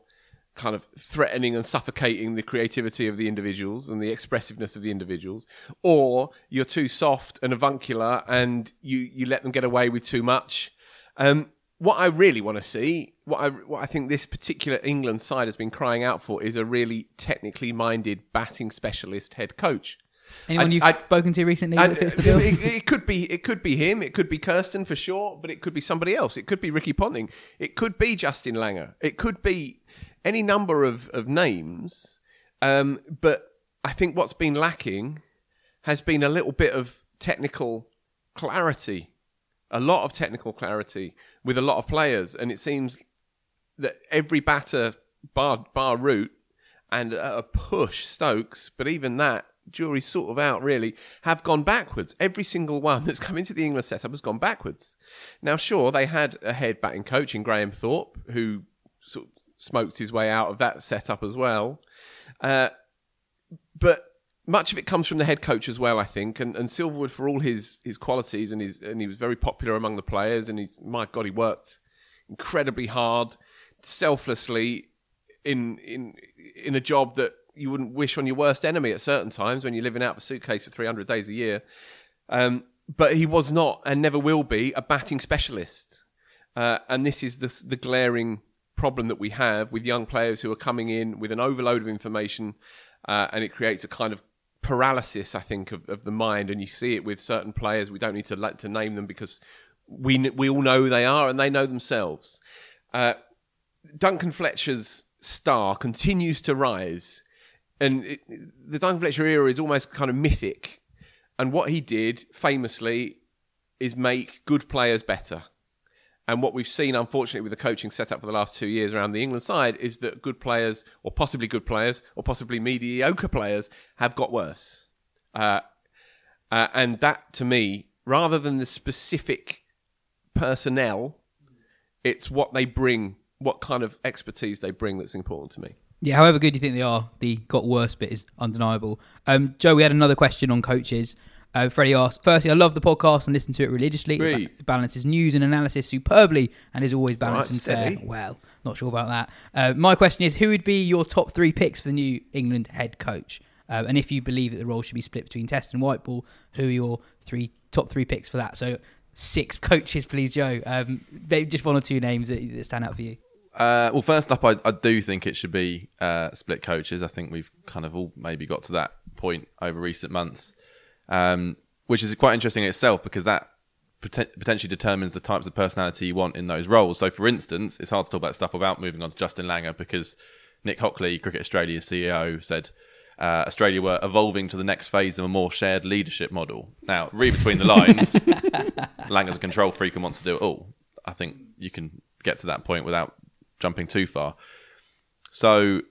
kind of threatening and suffocating the creativity of the individuals and the expressiveness of the individuals, or you're too soft and avuncular and you, you let them get away with too much. Um, what I really want to see, what I, what I think this particular England side has been crying out for, is a really technically minded batting specialist head coach. Anyone I- you've I- spoken to recently I- that fits the bill? It, it could be it could be him. It could be Kirsten for sure, but it could be somebody else. It could be Ricky Ponting. It could be Justin Langer. It could be any number of of names. Um, but I think what's been lacking has been a little bit of technical clarity, a lot of technical clarity with a lot of players, and it seems that every batter, bar bar Root, and a push Stokes, but even that jury's sort of out really, have gone backwards. Every single one that's come into the England setup has gone backwards. Now, sure, they had a head batting coach in Graham Thorpe who sort of smoked his way out of that setup as well. Uh, but much of it comes from the head coach as well, I think. And, and Silverwood, for all his, his qualities, and his and he was very popular among the players, and he's my God, he worked incredibly hard, selflessly, in in in a job that you wouldn't wish on your worst enemy at certain times when you're living out of a suitcase for 300 days a year. Um, but he was not and never will be a batting specialist. Uh, and this is the, the glaring problem that we have with young players who are coming in with an overload of information, uh, and it creates a kind of paralysis, I think, of, of the mind. And you see it with certain players. We don't need to to name them because we we all know who they are and they know themselves. Uh, Duncan Fletcher's star continues to rise, and it, the Duncan Fletcher era is almost kind of mythic. And what he did famously is make good players better. And what we've seen, unfortunately, with the coaching setup for the last two years around the England side is that good players, or possibly good players, or possibly mediocre players, have got worse. Uh, uh, and that, to me, rather than the specific personnel, it's what they bring, what kind of expertise they bring that's important to me. Yeah, however good you think they are, the got worse bit is undeniable. Um, Joe, we had another question on coaches. Uh, Freddie asked, firstly, I love the podcast and listen to it religiously. It balances news and analysis superbly and is always balanced Right, and fair. Well, not sure about that. Uh, my question is, who would be your top three picks for the new England head coach? Uh, and if you believe that the role should be split between Test and White Ball, who are your three top three picks for that? So six *laughs* coaches, please, Joe. Um, just one or two names that, that stand out for you. Uh, well, first up, I, I do think it should be uh, split coaches. I think we've kind of all maybe got to that point over recent months, um, which is quite interesting in itself because that poten- potentially determines the types of personality you want in those roles. So, for instance, it's hard to talk about stuff without moving on to Justin Langer because Nick Hockley, Cricket Australia's CEO, said uh, Australia were evolving to the next phase of a more shared leadership model. Now, read between the lines, *laughs* Langer's a control freak and wants to do it all. I think you can get to that point without jumping too far. So,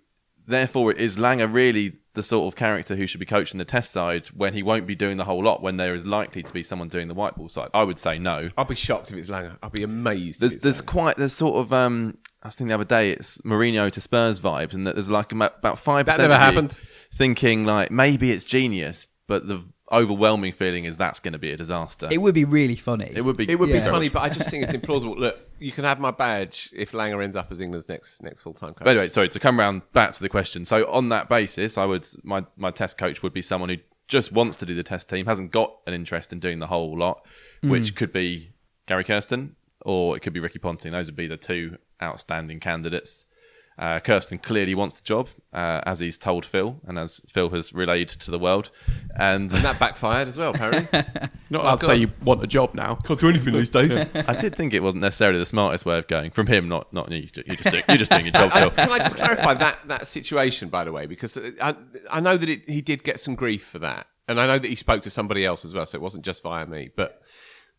therefore, is Langer really the sort of character who should be coaching the test side when he won't be doing the whole lot when there is likely to be someone doing the white ball side? I would say no. I'll be shocked if it's Langer. I'll be amazed. There's if it's there's Langer. quite there's sort of um I was thinking the other day it's Mourinho to Spurs vibes and that there's like about five That percent never happened. thinking like maybe it's genius, but the overwhelming feeling is that's going to be a disaster. It would be really funny. It would be It would Yeah. be funny, but I just think it's implausible. Look, you can have my badge if Langer ends up as England's next next full time coach. But anyway, sorry to come round back to the question. So on that basis, I would my my test coach would be someone who just wants to do the test team, hasn't got an interest in doing the whole lot, hmm. which could be Gary Kirsten or it could be Ricky Ponting. Those would be the two outstanding candidates. Uh, Kirsten clearly wants the job, uh, as he's told Phil, and as Phil has relayed to the world. And And that backfired as well, apparently. *laughs* Not allowed to say you want a job now. Can't do anything these days. I did think it wasn't necessarily the smartest way of going from him, not not you. You're just doing, you're just doing your job, I, Phil. can I just clarify that that situation, by the way, because I, I know that it, he did get some grief for that, and I know that he spoke to somebody else as well, so it wasn't just via me. But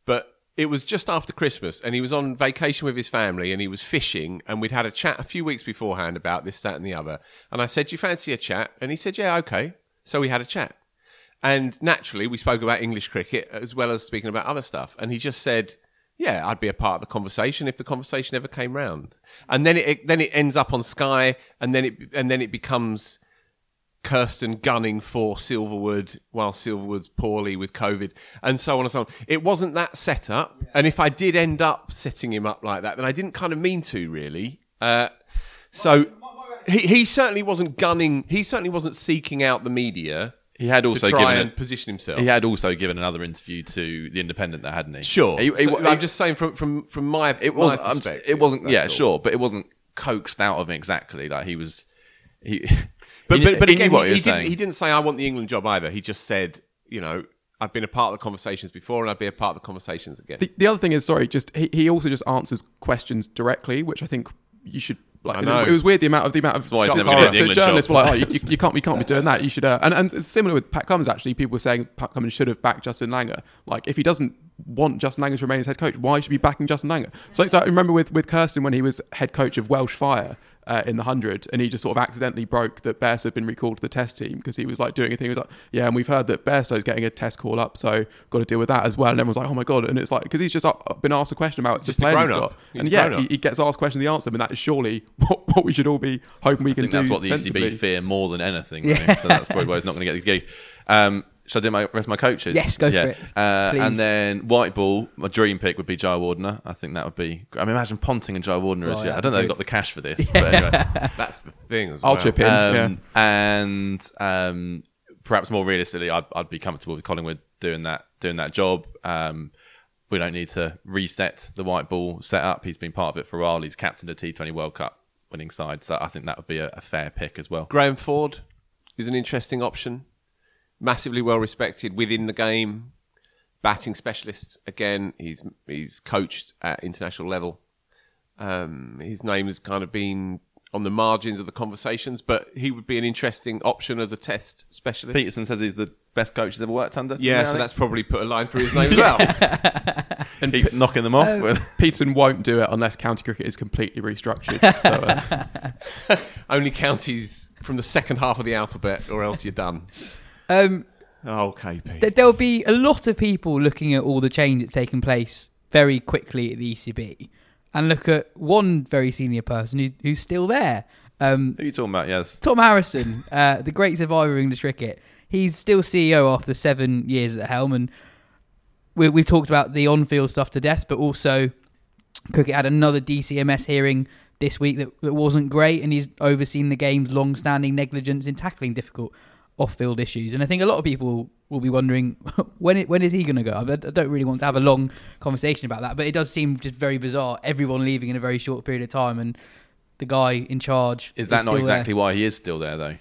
but it was just after Christmas, and he was on vacation with his family, and he was fishing, and we'd had a chat a few weeks beforehand about this, that, and the other. And I said, "Do you fancy a chat?" And he said, "Yeah, okay." So we had a chat, and naturally we spoke about English cricket as well as speaking about other stuff. And he just said. Yeah, I'd be a part of the conversation if the conversation ever came round. And then it then it ends up on Sky, and then it and then it becomes Kirsten gunning for Silverwood while Silverwood's poorly with COVID, and so on and so on. It wasn't that setup, and if I did end up setting him up like that, then I didn't kind of mean to really. Uh, so he, he certainly wasn't gunning. He certainly wasn't seeking out the media He had to also try given and a- position himself. he had also given another interview to the Independent, there hadn't he? Sure. He- he- So he- I'm just saying from from from my it wasn't. I'm, perspective, it wasn't. Yeah, all. sure, but it wasn't coaxed out of him exactly. Like he was. He. *laughs* But he but, but again, he, he, didn't he didn't say I want the England job either. He just said, you know, I've been a part of the conversations before, and I'd be a part of the conversations again. The, the other thing is, sorry, just he, he also just answers questions directly, which I think you should. Like, I know. it was weird the amount of the amount of why never horror. gonna get the the journalists job. were like, oh, you, you, you can't, you can't be *laughs* doing that. You should. Uh, and and it's similar with Pat Cummins. Actually, people were saying Pat Cummins should have backed Justin Langer. Like, if he doesn't want Justin Langer to remain as head coach, why should he be backing Justin Langer? So, so I remember with with Kirsten when he was head coach of Welsh Fire. Uh, in the hundred, and he just sort of accidentally broke that Bairstow had been recalled to the test team because he was like doing a thing. He was like, "Yeah, and we've heard that Bairstow's getting a test call up, so got to deal with that as well." And everyone's like, "Oh my god!" And it's like because he's just uh, been asked a question about Just the players he's got, He's and yeah, he, he gets asked questions, he answers them, and that is surely *laughs* what, what we should all be hoping we I can do. that's what the sensibly. ECB fear more than anything. Yeah. So that's probably why he's not going to get the gig. Um, should I do my rest of my coaches? Yes, go for yeah. it, Uh, please. and then white ball, my dream pick would be Jayawardene. I think that would be. I mean, imagine Ponting and Jayawardene as Oh, yeah. yeah, I don't know. okay. They've got the cash for this, *laughs* but anyway. That's the thing as I'll chip in. Um, yeah. And um, perhaps more realistically, I'd, I'd be comfortable with Collingwood doing that doing that job. Um, we don't need to reset the white ball setup. He's been part of it for a while. He's captained a T20 World Cup winning side, so I think that would be a, a fair pick as well. Graham Ford is an interesting option. Massively well respected within the game. Batting specialist again. He's he's coached at international level. Um, his name has kind of been on the margins of the conversations, but he would be an interesting option as a test specialist. Pietersen says he's the best coach he's ever worked under. yeah, so that's probably put a line through his *laughs* name as well. And keep knocking them off. with *laughs* Pietersen won't do it unless county cricket is completely restructured. so uh, *laughs* Only counties from the second half of the alphabet, or else you're done. Um, Oh, KP. th- there'll be a lot of people looking at all the change that's taken place very quickly at the ECB, and look at one very senior person who, who's still there. Um, Who are you talking about? Yes. Tom Harrison, *laughs* uh, the great survivor of English cricket. He's still CEO after seven years at the helm, and we, we've talked about the on-field stuff to death, but also cricket had another DCMS hearing this week that, that wasn't great, and he's overseen the game's long-standing negligence in tackling difficult off-field issues. And I think a lot of people will be wondering *laughs* when it, when is he going to go? I I don't really want to have a long conversation about that, but it does seem just very bizarre. Everyone leaving in a very short period of time, and the guy in charge Is that still not there. exactly why he is still there, though?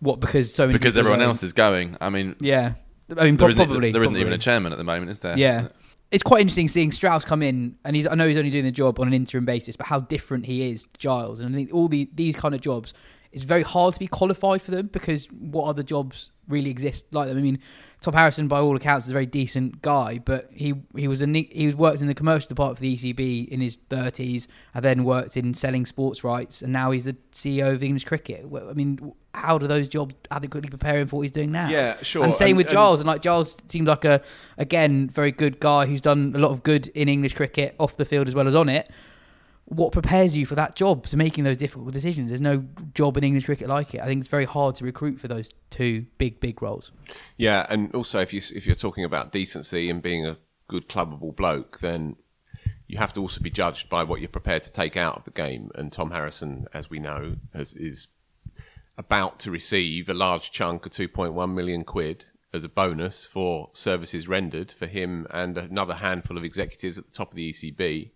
What because so many Because everyone else is going. I mean, Yeah, I mean there pro- probably there isn't even a chairman at the moment, is there? Yeah, it's quite interesting seeing Strauss come in, and he's I know he's only doing the job on an interim basis, but how different he is to Giles, and I think all the these kind of jobs, it's very hard to be qualified for them because what other jobs really exist like them? I mean, Tom Harrison, by all accounts, is a very decent guy, but he he was a he was worked in the commercial department for the ECB in his thirties, and then worked in selling sports rights, and now he's the CEO of English cricket. I mean. How do those jobs adequately prepare him for what he's doing now? Yeah, sure. And same And- with and- Giles, and like Giles seems like a again very good guy who's done a lot of good in English cricket off the field as well as on it. What prepares you for that job to making those difficult decisions? There's no job in English cricket like it. I think it's very hard to recruit for those two big big roles. Yeah, and also if you if you're talking about decency and being a good clubbable bloke, then you have to also be judged by what you're prepared to take out of the game. And Tom Harrison, as we know, has, is about to receive a large chunk of 2.1 million quid as a bonus for services rendered for him and another handful of executives at the top of the ECB.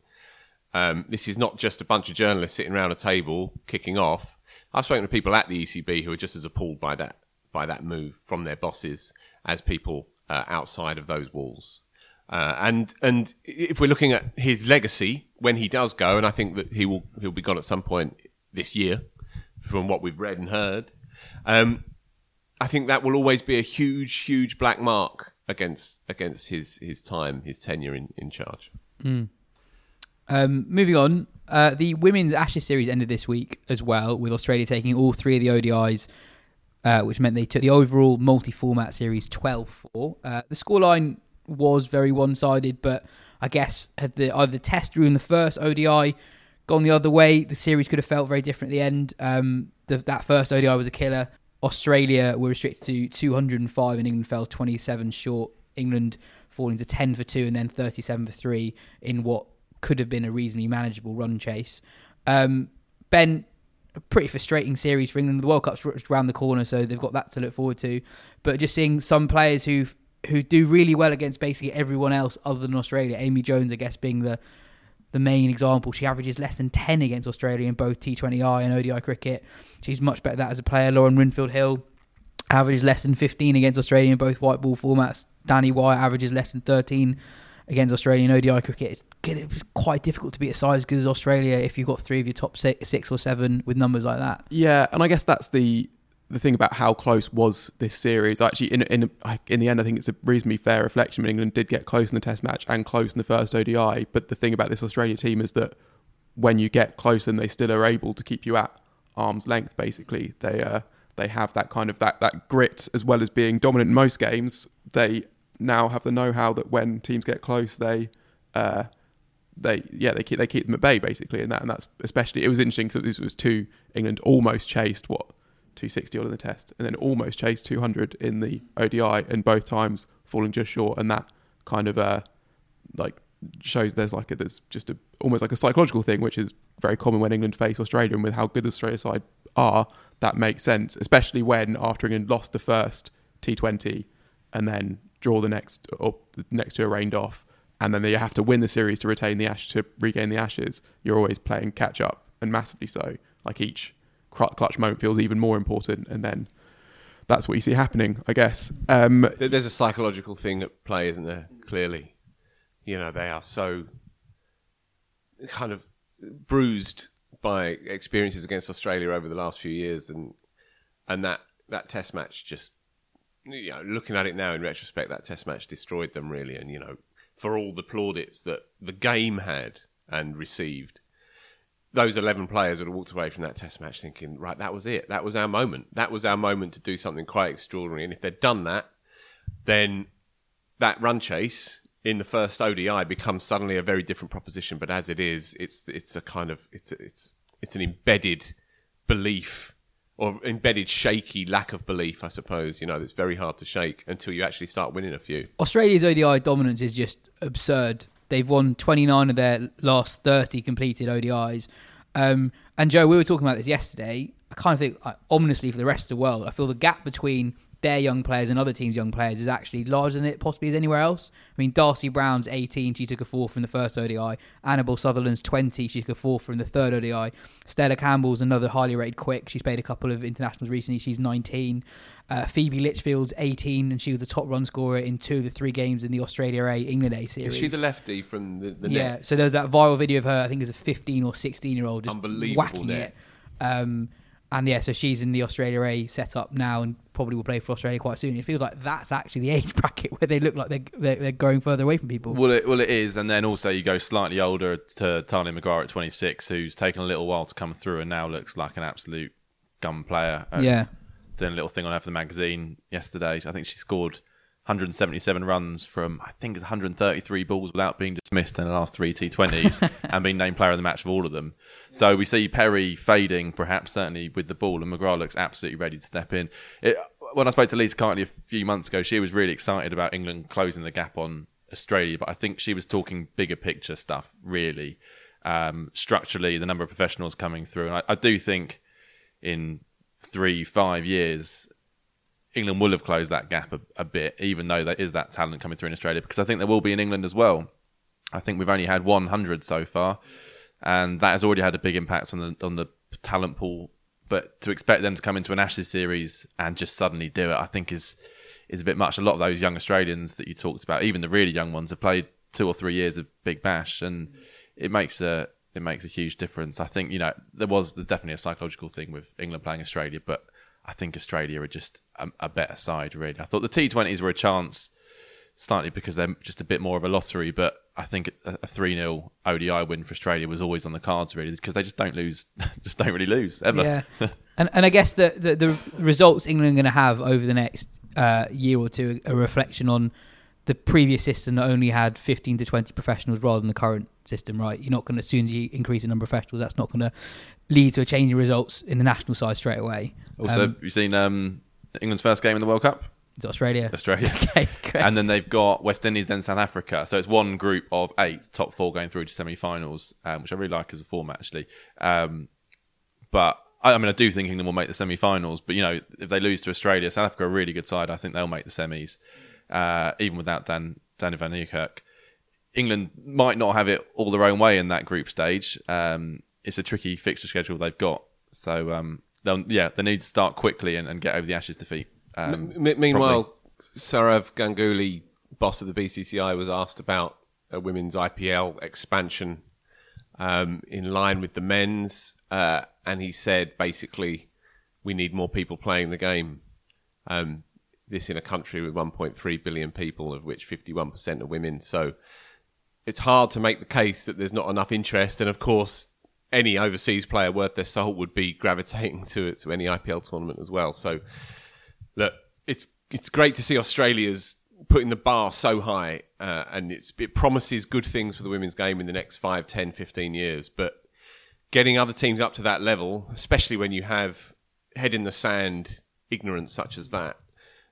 Um, this is not just a bunch of journalists sitting around a table kicking off. I've spoken to people at the ECB who are just as appalled by that by that move from their bosses as people uh, outside of those walls. Uh, and and if we're looking at his legacy when he does go, and I think that he will he'll be gone at some point this year, from what we've read and heard. Um, I think that will always be a huge, huge black mark against against his his time, his tenure in, in charge. Um, moving on, uh, the women's Ashes series ended this week as well, with Australia taking all three of the ODIs, uh, which meant they took the overall multi-format series 12-4. Uh, the scoreline was very one-sided, but I guess had the either the test in the first ODI gone the other way, the series could have felt very different at the end. Um, the, that first ODI was a killer. Australia were restricted to 205, and England fell 27 short. England falling to 10 for two, and then 37 for three in what could have been a reasonably manageable run chase. Um, Ben, a pretty frustrating series for England. The World Cup's around the corner, so they've got that to look forward to. But just seeing some players who who do really well against basically everyone else other than Australia. Amy Jones, I guess, being the the main example. She averages less than 10 against Australia in both T20I and ODI cricket. She's much better at that as a player. Lauren Winfield Hill averages less than 15 against Australia in both white ball formats. Danni Wyatt averages less than 13 against Australian ODI cricket. It's quite difficult to beat a side as good as Australia if you've got three of your top six, six or seven with numbers like that. Yeah, and I guess that's the the thing about how close was this series. Actually, in in in the end, I think it's a reasonably fair reflection. England did get close in the Test match and close in the first ODI. But the thing about this Australia team is that when you get close and they still are able to keep you at arm's length, basically, they uh, they have that kind of that that grit as well as being dominant in most games. They now have the know-how that when teams get close, they uh, they yeah they keep they keep them at bay basically, and that and that's especially it was interesting because this was two England almost chased what 260 odd in the test, and then almost chased 200 in the ODI, and both times falling just short. And that kind of uh, like shows there's like a, there's just a almost like a psychological thing, which is very common when England face Australia, and with how good the Australia side are, that makes sense, especially when after England lost the first T20 and then draw the next or the next two are rained off, and then they have to win the series to retain the ash to regain the ashes. You're always playing catch up, and massively so. Like each clutch moment feels even more important, and then that's what you see happening, I guess. Um, There's a psychological thing at play, isn't there? Clearly, you know they are so kind of bruised by experiences against Australia over the last few years, and and that that Test match just you know looking at it now in retrospect, that Test match destroyed them really, and you know for all the plaudits that the game had and received, those 11 players would have walked away from that test match thinking, right, that was it. That was our moment. That was our moment to do something quite extraordinary. And if they'd done that, then that run chase in the first ODI becomes suddenly a very different proposition. But as it is, it's, it's a kind of, it's, it's, it's an embedded belief or embedded shaky lack of belief, I suppose, you know, that's very hard to shake until you actually start winning a few. Australia's ODI dominance is just absurd. They've won 29 of their last 30 completed ODIs. Um, and Joe, we were talking about this yesterday. I kind of think, like, ominously for the rest of the world, I feel the gap between their young players and other teams' young players is actually larger than it possibly is anywhere else. I mean, Darcy Brown's 18, she took a fourth from the first ODI. Annabel Sutherland's 20, she took a fourth from the third ODI. Stella Campbell's another highly rated quick. She's played a couple of internationals recently. She's 19. Uh, Phoebe Litchfield's 18, and she was the top run scorer in two of the three games in the Australia A England A series. Is she the lefty from the, the yeah, Nets? so there's that viral video of her, I think it's a 15 or 16 year old just Unbelievable whacking net. it. Um, and yeah, so she's in the Australia A setup now and probably will play for Australia quite soon. It feels like that's actually the age *laughs* bracket where they look like they're, they're, they're going further away from people. Well, it, well, it is, and then also you go slightly older to Tahlia McGrath at 26, who's taken a little while to come through, and now looks like an absolute gun player. Um, yeah. doing a little thing on her for the magazine yesterday. I think she scored 177 runs from I think it's 133 balls without being dismissed in the last three T20s *laughs* and being named player of the match of all of them. So we see Perry fading, perhaps certainly with the ball, and McGrath looks absolutely ready to step in. It, when I spoke to Lisa Keightley a few months ago, she was really excited about England closing the gap on Australia, but I think she was talking bigger picture stuff, really. Um, structurally, the number of professionals coming through, and I, I do think in three, five years, England will have closed that gap a, a, bit, even though there is that talent coming through in Australia, because I think there will be in England as well. I think we've only had 100 so far, and that has already had a big impact on the on the talent pool. But to expect them to come into an Ashes series and just suddenly do it, I think is is a bit much. A lot of those young Australians that you talked about, even the really young ones, have played two or three years of Big Bash, and it makes a it makes a huge difference. I think you know there was there's definitely a psychological thing with England playing Australia, but I think Australia are just a, a better side. Really, I thought the T20s were a chance slightly because they're just a bit more of a lottery, but I think a three 0 ODI win for Australia was always on the cards really because they just don't lose, *laughs* just don't really lose ever. Yeah, *laughs* and and I guess the the, the results England are going to have over the next uh, year or two a reflection on the previous system that only had 15 to 20 professionals rather than the current system, right? You're not going to, as soon as you increase the number of professionals, that's not going to lead to a change in results in the national side straight away. Also, Um, you've seen um, England's first game in the World Cup, it's Australia. Australia. *laughs* Okay, great. and then they've got West Indies, then South Africa. So it's one group of eight, top four going through to semi-finals, um, which I really like as a format actually. Um, but I, mean, I do think England will make the semi-finals. But you know, if they lose to Australia, South Africa are a really good side. I think they'll make the semis, uh, even without Dan Dane van Niekerk. England might not have it all their own way in that group stage. Um, it's a tricky fixture schedule they've got, so um, they'll yeah they need to start quickly and, and get over the Ashes defeat. Um, M- meanwhile, Sourav Ganguly, boss of the BCCI, was asked about a women's IPL expansion um, in line with the men's, uh, and he said basically, we need more people playing the game. Um, this in a country with 1.3 billion people, of which 51% are women. So it's hard to make the case that there's not enough interest. And of course, any overseas player worth their salt would be *laughs* gravitating to it to any IPL tournament as well. So look, it's it's great to see Australia's putting the bar so high, uh, and it's, it promises good things for the women's game in the next 5, 10, 15 years. But getting other teams up to that level, especially when you have head in the sand ignorance such as that,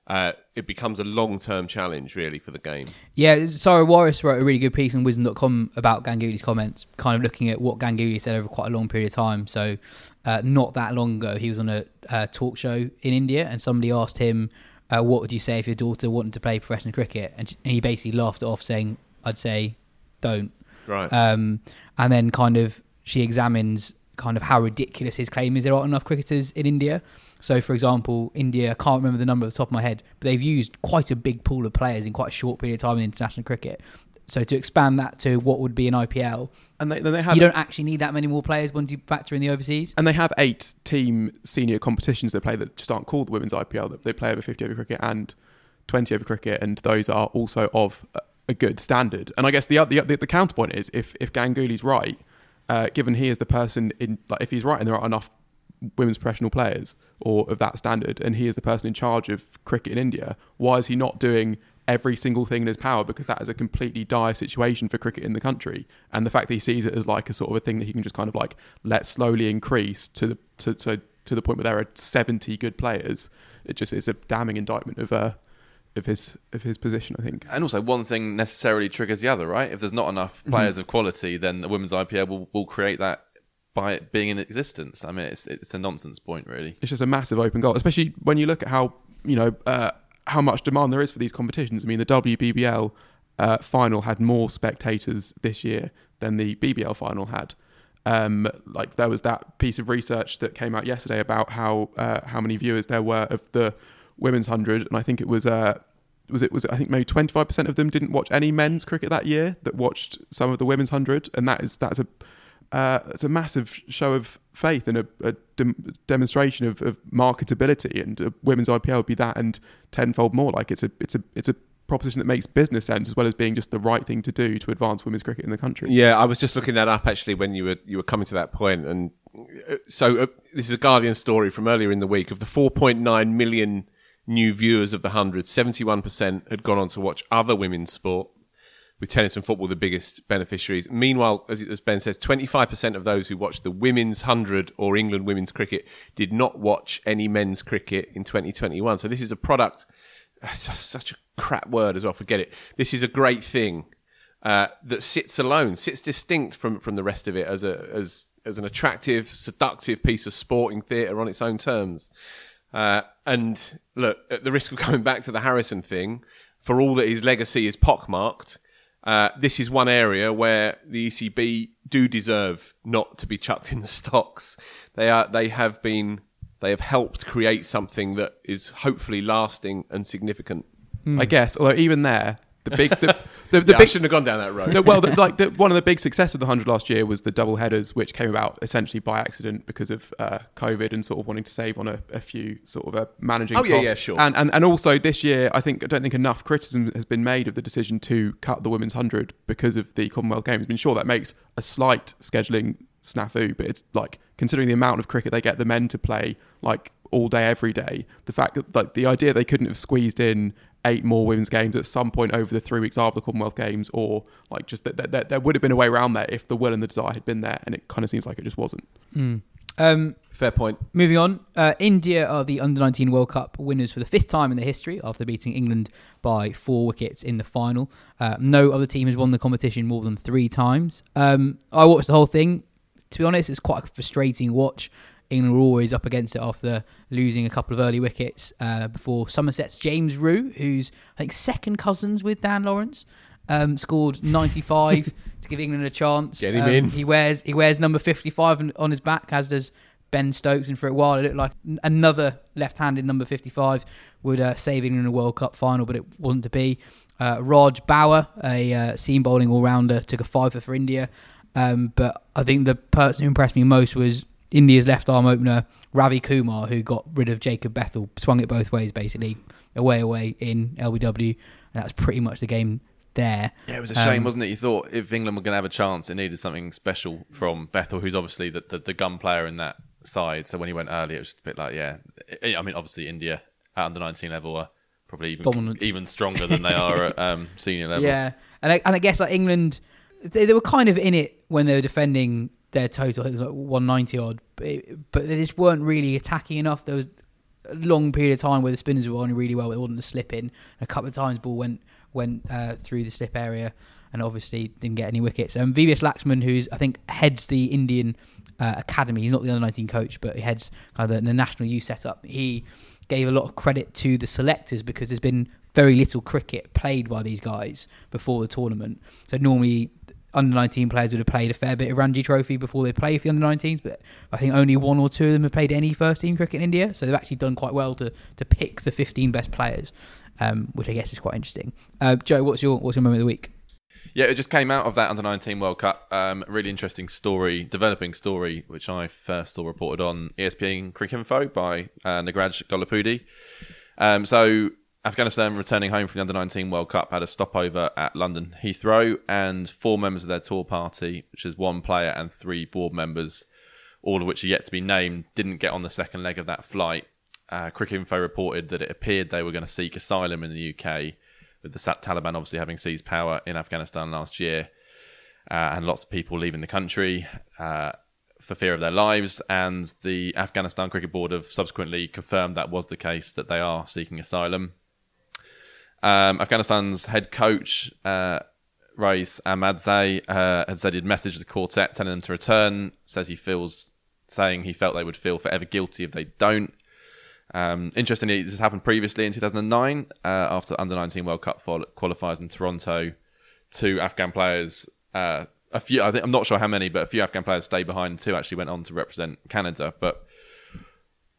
uh, it becomes a long term challenge, really, for the game. Yeah, Sarah Waris wrote a really good piece on Wisden.com about Ganguly's comments, kind of looking at what Ganguly said over quite a long period of time. So, uh, not that long ago, he was on a uh, talk show in India, and somebody asked him, uh, What would you say if your daughter wanted to play professional cricket? And, and he basically laughed it off, saying, I'd say, don't. Right. Um, and then kind of she examines kind of how ridiculous his claim is there aren't enough cricketers in India. So, for example, India, I can't remember the number off the top of my head, but they've used quite a big pool of players in quite a short period of time in international cricket. So, to expand that to what would be an IPL, And they, then they have you don't actually need that many more players once you factor in the overseas. and they have eight team senior competitions they play that just aren't called the women's IPL. They play over 50 over cricket and 20 over cricket, and those are also of a- a good standard. And I guess the the, the, the counterpoint is if if Ganguly's right, uh, given he is the person in like if he's right and there are enough women's professional players or of that standard, and he is the person in charge of cricket in India, why is he not doing every single thing in his power? Because that is a completely dire situation for cricket in the country, and the fact that he sees it as like a sort of a thing that he can just kind of like let slowly increase to the to to, to the point where there are seventy good players, it just is a damning indictment of uh of his of his position. I think. And also, one thing necessarily triggers the other, right? If there's not enough players of quality, then the women's IPL will, will create that by it being in existence. I mean, it's it's a nonsense point, really. it's just a massive open goal, especially when you look at how you know uh, how much demand there is for these competitions. I mean, the WBBL uh, final had more spectators this year than the BBL final had. Um, like there was that piece of research that came out yesterday about how uh, how many viewers there were of the women's hundred, and I think it was uh, was it was it, I think maybe twenty five percent of them didn't watch any men's cricket that year that watched some of the women's hundred, and that is that's a uh, it's a massive show of faith and a, a dem- demonstration of, of marketability. And women's IPL would be that and tenfold more. Like it's a it's a it's a proposition that makes business sense as well as being just the right thing to do to advance women's cricket in the country. Yeah, I was just looking that up actually when you were you were coming to that point, and uh, so uh, this is a Guardian story from earlier in the week of the 4.9 million new viewers of the hundred. 71 percent had gone on to watch other women's sport, with tennis and football the biggest beneficiaries. Meanwhile, as, as Ben says, 25 percent of those who watched the women's hundred or England women's cricket did not watch any men's cricket in 2021. So this is a product. *sighs* Such a crap word as well. Forget it. This is a great thing uh, that sits alone, sits distinct from from the rest of it as a as as an attractive, seductive piece of sporting theatre on its own terms. Uh, and look, at the risk of *laughs* coming back to the Harrison thing, for all that his legacy is pockmarked, uh, this is one area where the ECB do deserve not to be chucked in the stocks. They are they have been they have helped create something that is hopefully lasting and significant. I guess. Although even there, the big the, *laughs* the, the Yeah, I shouldn't have gone down that road. No, well, the, *laughs* like the, one of the big successes of the hundred last year was the double headers, which came about essentially by accident because of uh, COVID and sort of wanting to save on a, a few sort of uh, managing. Oh, yeah, yeah, sure. And, and and also this year, I think I don't think enough criticism has been made of the decision to cut the women's hundred because of the Commonwealth Games. I mean, sure, that makes a slight scheduling snafu, but it's like considering the amount of cricket they get the men to play like all day every day. The fact that like the idea they couldn't have squeezed in eight more women's games at some point over the three weeks after the Commonwealth Games, or like just that, that, that there would have been a way around that if the will and the desire had been there, and it kind of seems like it just wasn't. Um, Fair point. Moving on, uh, India are the under 19 World Cup winners for the fifth time in their history after beating England by four wickets in the final. Uh, no other team has won the competition more than three times. Um, I watched the whole thing. To be honest, it's quite a frustrating watch. England were always up against it after losing a couple of early wickets uh, before Somerset's James Rew, who's I think second cousins with Dan Lawrence, um, scored *laughs* 95 to give England a chance. Get him Um, in. He wears he wears number 55 on- on his back, as does Ben Stokes, and for a while it looked like another left-handed number 55 would uh, save England in a World Cup final, but it wasn't to be. Uh, Raj Bawa, a uh, seam bowling all-rounder, took a fiver for India. Um, but I think the person who impressed me most was India's left arm opener Ravi Kumar, who got rid of Jacob Bethell, swung it both ways basically, away away in LBW, and that's pretty much the game there. Yeah, it was a shame, Um, wasn't it? You thought if England were going to have a chance, it needed something special from Bethell, who's obviously the, the, the gun player in that side. So when he went early, it was just a bit like, yeah. I I mean, obviously, India at under 19 level are probably even, Dominant. even stronger than they are at um, senior level. Yeah, and I, and I guess like England, they, they were kind of in it when they were defending their total. It was like 190 odd, but, they just weren't really attacking enough. There was a long period of time where the spinners were on really well. It wasn't a slip in. A couple of times, ball went went uh, through the slip area, and obviously didn't get any wickets. Um, VVS Laxman, who's I think heads the Indian uh, academy. He's not the under 19 coach, but he heads kind of the, the national youth setup. He gave a lot of credit to the selectors because there's been very little cricket played by these guys before the tournament. So normally under 19 players would have played a fair bit of Ranji Trophy before they play for the under 19s, but I think only one or two of them have played any first team cricket in India. So they've actually done quite well to to pick the 15 best players, um, which I guess is quite interesting. Uh, Joe, what's your what's your moment of the week? Yeah, it just came out of that under 19 World Cup. Um, really interesting story, developing story, which I first saw reported on ESPNcricinfo by uh, Nagraj Gollapudi. Um, so, Afghanistan returning home from the under 19 World Cup had a stopover at London Heathrow, and four members of their tour party, which is one player and three board members, all of which are yet to be named, didn't get on the second leg of that flight. Uh, Info reported that it appeared they were going to seek asylum in the UK with the Taliban obviously having seized power in Afghanistan last year, uh, and lots of people leaving the country uh, for fear of their lives. And the Afghanistan Cricket Board have subsequently confirmed that was the case, that they are seeking asylum. Um, Afghanistan's head coach, uh, Rais Ahmadzai, uh, had said he'd messaged the quartet telling them to return. Says he feels, saying he felt they would feel forever guilty if they don't. Um, interestingly, this has happened previously in 2009 uh, after the Under 19 World Cup qual- qualifiers in Toronto. Two Afghan players, uh, a few, I think, I'm not sure how many, but a few Afghan players stayed behind. Two actually went on to represent Canada. But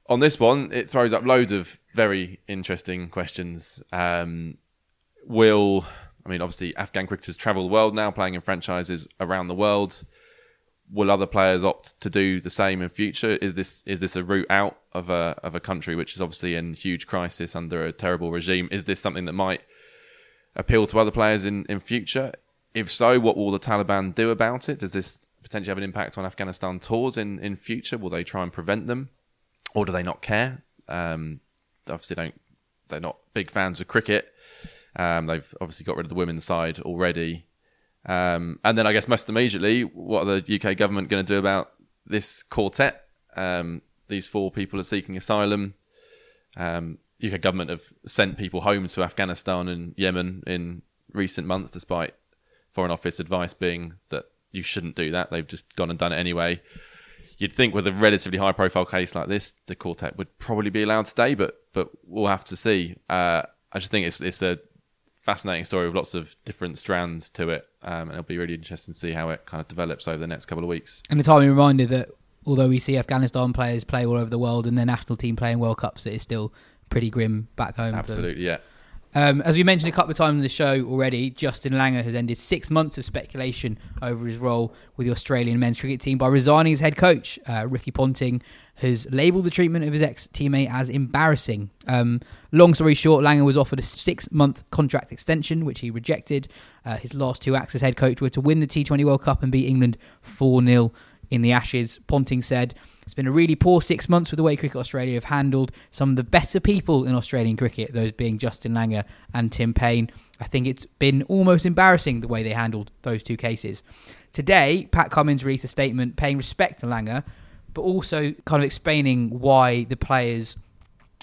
on this one, it throws up loads of very interesting questions. Um, will, I mean, obviously, Afghan cricketers travel the world now, playing in franchises around the world will other players opt to do the same in future? Is this is this a route out of a of a country which is obviously in huge crisis under a terrible regime? Is this something that might appeal to other players in, in future? If so, what will the Taliban do about it? Does this potentially have an impact on Afghanistan tours in, in future? Will they try and prevent them, or do they not care? Um, obviously, don't they're not big fans of cricket. Um, they've obviously got rid of the women's side already. Um, and then I guess most immediately, what are the UK government going to do about this quartet? Um, these four people are seeking asylum. Um, UK government have sent people home to Afghanistan and Yemen in recent months, despite Foreign Office advice being that you shouldn't do that. They've just gone and done it anyway. You'd think with a relatively high profile case like this, the quartet would probably be allowed to stay, but but we'll have to see. Uh, I just think it's it's a fascinating story with lots of different strands to it, um, and it'll be really interesting to see how it kind of develops over the next couple of weeks. And a timely reminder that although we see Afghanistan players play all over the world and their national team playing World Cups, it is still pretty grim back home. Absolutely, yeah. Um, as we mentioned a couple of times in the show already, Justin Langer has ended six months of speculation over his role with the Australian men's cricket team by resigning as head coach. Uh, Ricky Ponting has labelled the treatment of his ex teammate as embarrassing. Um, long story short, Langer was offered a six month contract extension, which he rejected. Uh, his last two acts as head coach were to win the T20 World Cup and beat England 4 0 in the Ashes. Ponting said, It's been a really poor six months with the way Cricket Australia have handled some of the better people in Australian cricket, those being Justin Langer and Tim Paine. I think it's been almost embarrassing the way they handled those two cases. Today, Pat Cummins released a statement paying respect to Langer, but also kind of explaining why the players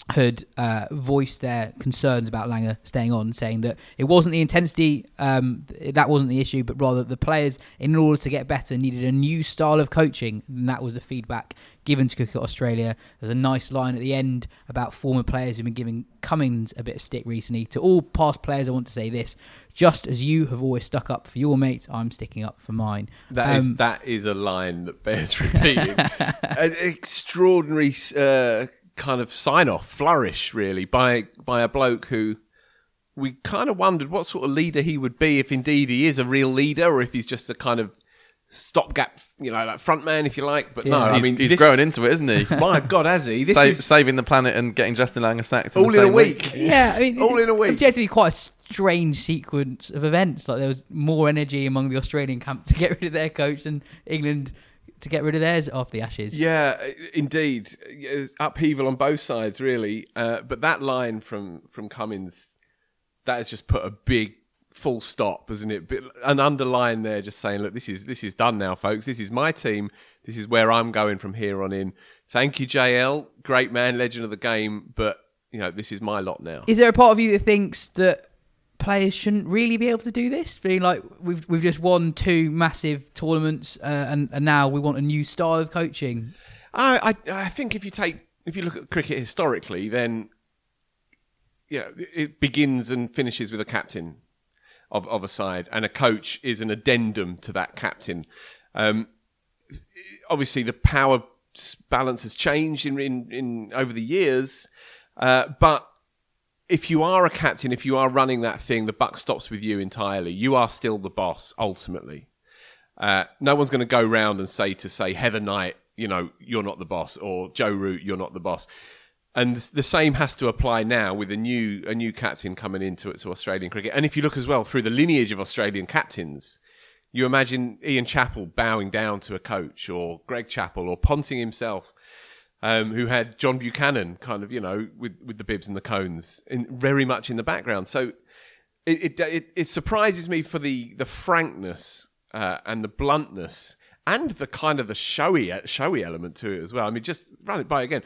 had uh, voiced their concerns about Langer staying on, saying that it wasn't the intensity um, that wasn't the issue, but rather the players, in order to get better, needed a new style of coaching, and that was the feedback given to Cricket Australia. There's a nice line at the end about former players who've been giving Cummins a bit of stick recently. To all past players, I want to say this: just as you have always stuck up for your mates, I'm sticking up for mine. That is Um, that is a line that bears repeating. *laughs* An extraordinary uh, kind of sign off, flourish, really, by by a bloke who we kind of wondered what sort of leader he would be if indeed he is a real leader or if he's just a kind of stopgap, you know, like front man, if you like. But no, Yeah. I mean, he's this- growing into it, isn't he? *laughs* My God, has he? This Sa- is saving the planet and getting Justin Langer sacked all the in a same week. Yeah, I mean, All in a week. Objectively, quite a strange sequence of events. Like there was more energy among the Australian camp to get rid of their coach than England to get rid of theirs after the Ashes. Yeah, indeed, It's upheaval on both sides, really. Uh, but that line from from Cummins, that has just put a big full stop, hasn't it? An underline there, just saying, look, this is this is done now, folks. This is my team. This is where I'm going from here on in. Thank you, JL, great man, legend of the game. But you know, this is my lot now. Is there a part of you that thinks that players shouldn't really be able to do this? Being like, we've we've just won two massive tournaments, uh, and and now we want a new style of coaching. I, I I think if you take if you look at cricket historically, then yeah, it begins and finishes with a captain of of a side, and a coach is an addendum to that captain. Um, obviously, the power balance has changed in in, in over the years, uh, but if you are a captain, if you are running that thing, the buck stops with you entirely. You are still the boss ultimately. Uh, no one's going to go round and say to say Heather Knight, you know, you're not the boss, or Joe Root, you're not the boss. And the same has to apply now with a new a new captain coming into it to Australian cricket. And if you look as well through the lineage of Australian captains, you imagine Ian Chappell bowing down to a coach, or Greg Chappell, or Ponting himself, um, who had John Buchanan kind of, you know, with, with the bibs and the cones in, very much in the background. So it, it, it, it surprises me for the, the frankness uh, and the bluntness and the kind of the showy showy element to it as well. I mean, just run it by again.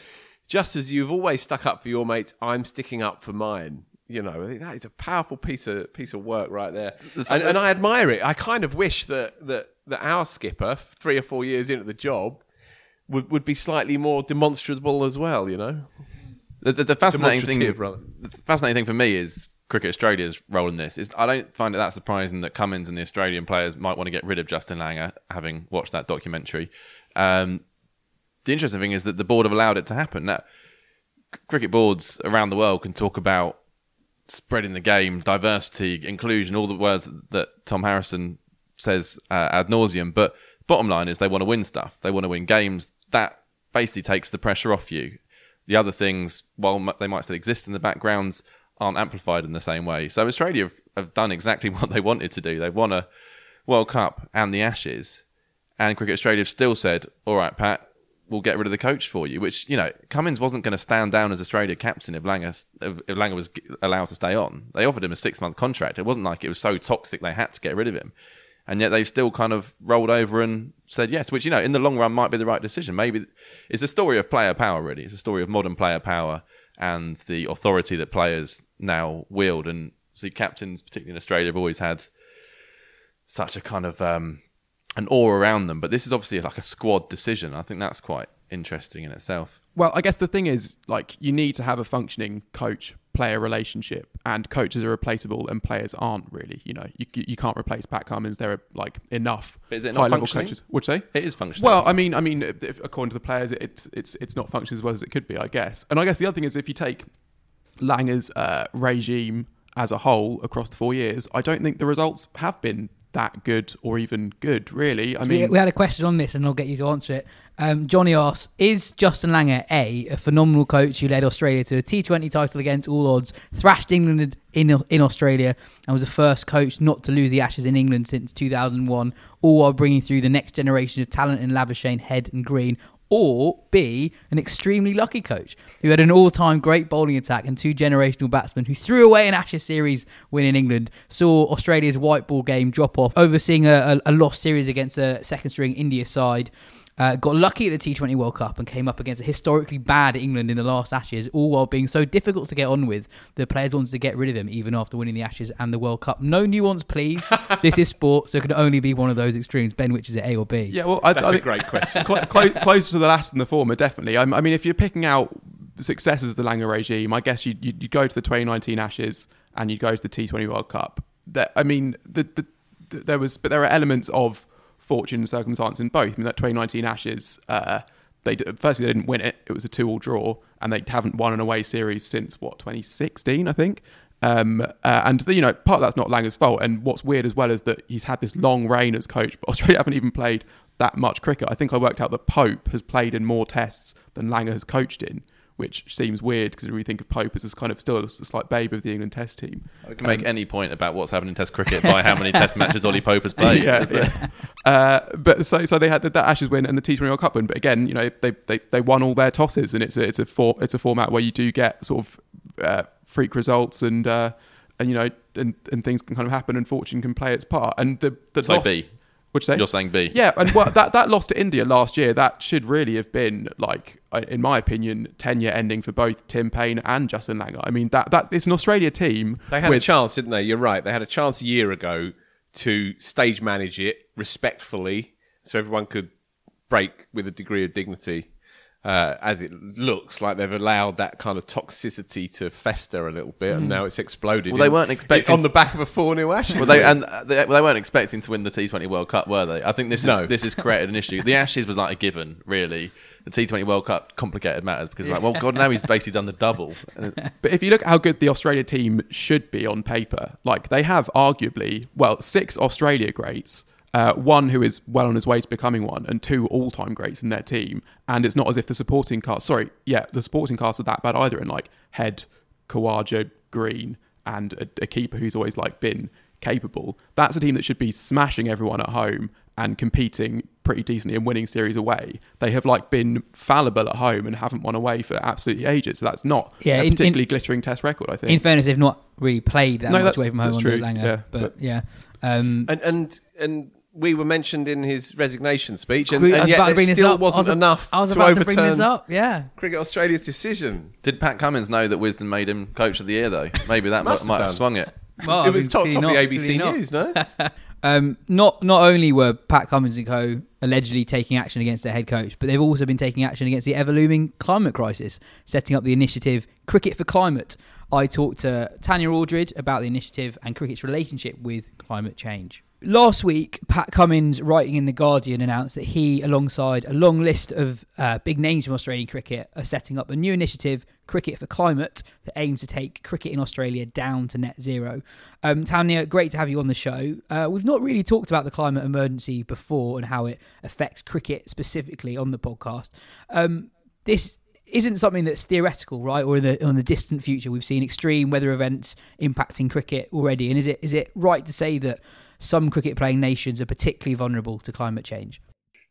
Just as you've always stuck up for your mates, I'm sticking up for mine. You know, that is a powerful piece of piece of work right there, and, and I admire it. I kind of wish that that that our skipper, three or four years into the job, would would be slightly more demonstrable as well. You know, The, the, the fascinating thing, rather. the fascinating thing for me is Cricket Australia's role in this. Is I don't find it that surprising that Cummins and the Australian players might want to get rid of Justin Langer, having watched that documentary. Um, the interesting thing is that the board have allowed it to happen. Now, cricket boards around the world can talk about spreading the game, diversity, inclusion, all the words that Tom Harrison says uh, ad nauseum. But bottom line is they want to win stuff. They want to win games. That basically takes the pressure off you. The other things, while they might still exist in the backgrounds, aren't amplified in the same way. So Australia have, have done exactly *laughs* what they wanted to do. They've won a World Cup and the Ashes, and Cricket Australia have still said, "All right, Pat, we'll get rid of the coach for you." Which you know, Cummins wasn't going to stand down as Australia captain if Langer if Langer was allowed to stay on. They offered him a six month contract. It wasn't like it was so toxic they had to get rid of him, and yet they've still kind of rolled over and said yes. Which you know, in the long run, might be the right decision. Maybe it's a story of player power. Really, it's a story of modern player power and the authority that players now wield. And see, captains, particularly in Australia, have always had such a kind of um, an awe around them. But this is obviously like a squad decision. I think that's quite interesting in itself. Well, I guess the thing is, like, you need to have a functioning coach player relationship, and coaches are replaceable and players aren't really. You know, you, you can't replace Pat Cummins. There are like enough But is it not high level functioning? coaches. Would you say? It is functional. Well, I mean, I mean, if, according to the players, it's it's it's not functioning as well as it could be, I guess. And I guess the other thing is, if you take Langer's uh, regime as a whole across the four years, I don't think the results have been that good or even good, really. I we, mean, we had a question on this, and I'll get you to answer it. Um, Johnny asks: Is Justin Langer a a phenomenal coach who led Australia to a T20 title against all odds, thrashed England in in Australia, and was the first coach not to lose the Ashes in England since 2001, all while bringing through the next generation of talent in Labuschagne, Head, and Green? Or B, an extremely lucky coach who had an all-time great bowling attack and two generational batsmen who threw away an Ashes series win in England, saw Australia's white ball game drop off, overseeing a, a, a lost series against a second-string India side, Uh, got lucky at the T20 World Cup and came up against a historically bad England in the last Ashes, all while being so difficult to get on with. The players wanted to get rid of him even after winning the Ashes and the World Cup. No nuance, please. *laughs* this is sport, so it can only be one of those extremes. Ben, which is it A or B? Yeah, well, I, That's I a great question. *laughs* clo- clo- closer to the last than the former, definitely. I, I mean, if you're picking out successes of the Langer regime, I guess you'd, you'd, you'd go to the 2019 Ashes and you'd go to the T20 World Cup. That I mean, the, the, the, there was, but there are elements of fortune and circumstance in both. I mean, that 2019 Ashes, uh, they firstly they didn't win it; it was a two-all draw, and they haven't won an away series since what 2016, I think. Um, uh, and you know, part of that's not Langer's fault. And what's weird as well is that he's had this long reign as coach, but *laughs* Australia haven't even played that much cricket. I think I worked out that Pope has played in more tests than Langer has coached in, which seems weird because we think of Pope as kind of still a slight babe of the England Test team. We can make any point about what's happening in Test cricket by how many Test matches Ollie Pope has played. *laughs* yeah, yeah. Uh, but so so they had that Ashes win and the T20 World Cup win. But again, you know, they, they, they won all their tosses, and it's a it's a for, it's a format where you do get sort of uh, freak results and uh, and you know and, and things can kind of happen and fortune can play its part. And the the So loss, B. Which say? You're saying B. Yeah, and *laughs* well, that that loss to India last year that should really have been like, uh, in my opinion, ten-year ending for both Tim Paine and Justin Langer. I mean that that it's an Australia team. They had a chance, didn't they? You're right. They had a chance a year ago to stage manage it respectfully, so everyone could break with a degree of dignity. Uh, as it looks like they've allowed that kind of toxicity to fester a little bit, and now it's exploded. Well, they weren't expecting on the back of a four 0 Ashes. Well, they and uh, they, well, they weren't expecting to win the T20 World Cup, were they? I think this is No. this has created an issue. The Ashes was like a given, really. The T20 World Cup complicated matters because, like, well, God, now he's basically done the double. *laughs* But if you look at how good the Australia team should be on paper, like they have arguably, well, six Australia greats, uh, one who is well on his way to becoming one, and two all-time greats in their team. And it's not as if the supporting cast, sorry, yeah, the supporting cast are that bad either. In like Head, Khawaja, Green, and a, a keeper who's always like been capable. That's a team that should be smashing everyone at home and competing pretty decently and winning series away. They have like been fallible at home and haven't won away for absolutely ages. So that's not Yeah, a in- in- particularly glittering test record. I think. In fairness, they've not really played that No, much away from home that's on true, Langer. yeah, but, but- yeah, um, and and and we were mentioned in his resignation speech, and, and yet about to there still wasn't was enough I was to about overturn to bring this up. Yeah, Cricket Australia's decision. did Pat Cummins know that Wisden made him Coach of the Year, though? Maybe that *laughs* might, have might have swung it. Well, I it was mean, top top not, of the ABC. News, no? *laughs* Um, not not only were Pat Cummins and co allegedly taking action against their head coach, but they've also been taking action against the ever looming climate crisis, setting up the initiative Cricket for Climate. I talked to Tanya Aldred about the initiative and cricket's relationship with climate change. Last week, Pat Cummins, writing in The Guardian, announced that he, alongside a long list of uh, big names from Australian cricket, are setting up a new initiative, Cricket for Climate, that aims to take cricket in Australia down to net zero. Um, Tanya, great to have you on the show. Uh, we've not really talked about the climate emergency before and how it affects cricket specifically on the podcast. Um, this isn't something that's theoretical, right? Or in the on the distant future, we've seen extreme weather events impacting cricket already. And is it is it right to say that some cricket playing nations are particularly vulnerable to climate change?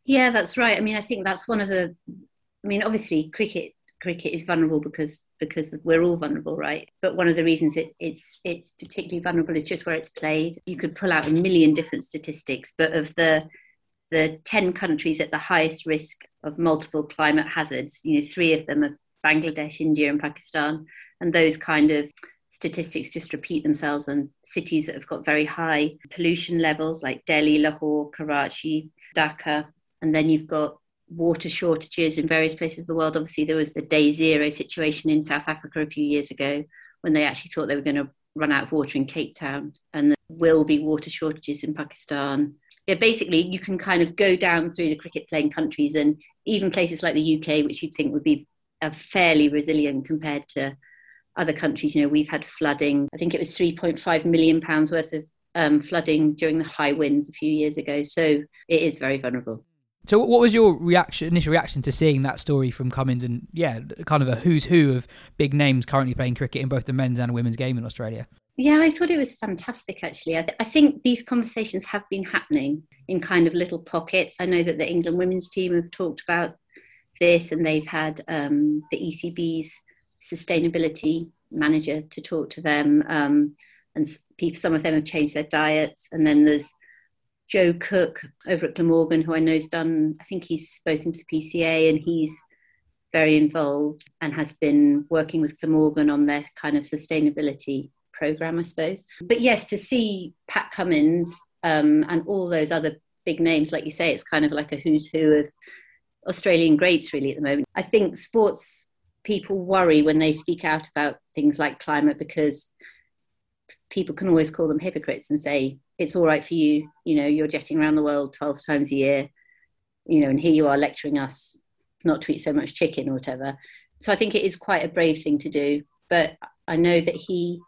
Yeah, that's right. I mean, I think that's one of the. I mean, obviously, cricket cricket is vulnerable because because we're all vulnerable, right? But one of the reasons it, it's it's particularly vulnerable is just where it's played. You could pull out a million different statistics, but of the the ten countries at the highest risk of multiple climate hazards, you know, three of them are Bangladesh, India, and Pakistan, and those kind of statistics just repeat themselves and cities that have got very high pollution levels like Delhi, Lahore, Karachi, Dhaka, and then you've got water shortages in various places of the world. Obviously, there was the day zero situation in South Africa a few years ago when they actually thought they were going to run out of water in Cape Town, and there will be water shortages in Pakistan. Yeah, basically, you can kind of go down through the cricket playing countries and even places like the UK, which you'd think would be fairly resilient compared to other countries. You know, we've had flooding. I think it was 3.5 million pounds worth of um, flooding during the high winds a few years ago. So it is very vulnerable. So, what was your reaction, initial reaction to seeing that story from Cummins and yeah, kind of a who's who of big names currently playing cricket in both the men's and women's game in Australia? Yeah, I thought it was fantastic actually. I, th- I think these conversations have been happening in kind of little pockets. I know that the England women's team have talked about this and they've had um, the ECB's sustainability manager to talk to them. Um, and people, some of them have changed their diets. And then there's Joe Cooke over at Glamorgan, who I know has done, I think he's spoken to the PCA and he's very involved and has been working with Glamorgan on their kind of sustainability program, I suppose. But yes, to see Pat Cummins um, and all those other big names, like you say, it's kind of like a who's who of Australian greats really at the moment. I think sports people worry when they speak out about things like climate because people can always call them hypocrites and say it's all right for you. You know you're jetting around the world 12 times a year you know and here you are lecturing us not to eat so much chicken or whatever. So i think it is quite a brave thing to do but i know that he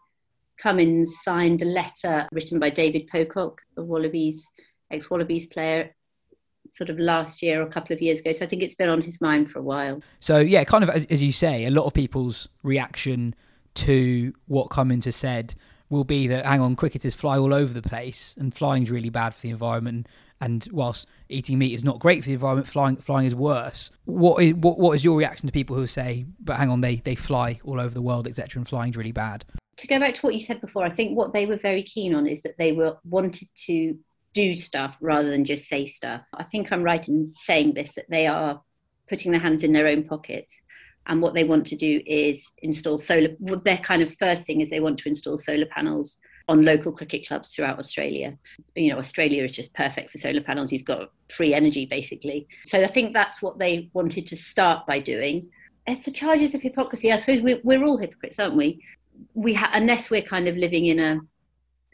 Cummins signed a letter written by David Pocock, a Wallabies ex Wallabies player, sort of last year or a couple of years ago. So I think it's been on his mind for a while. So yeah, kind of as, as you say, a lot of people's reaction to what Cummins has said will be that hang on, cricketers fly all over the place, and flying's really bad for the environment. And whilst eating meat is not great for the environment, flying flying is worse. What is what, what is your reaction to people who say, but hang on, they they fly all over the world, etc., and flying's really bad? To go back to what you said before, I think what they were very keen on is that they were wanted to do stuff rather than just say stuff. I think I'm right in saying this that they are putting their hands in their own pockets. And what they want to do is install solar. Well, their kind of first thing is they want to install solar panels on local cricket clubs throughout Australia. You know, Australia is just perfect for solar panels. You've got free energy basically. So I think that's what they wanted to start by doing. It's the charges of hypocrisy. I suppose we're, we're all hypocrites, aren't we? We ha- unless we're kind of living in a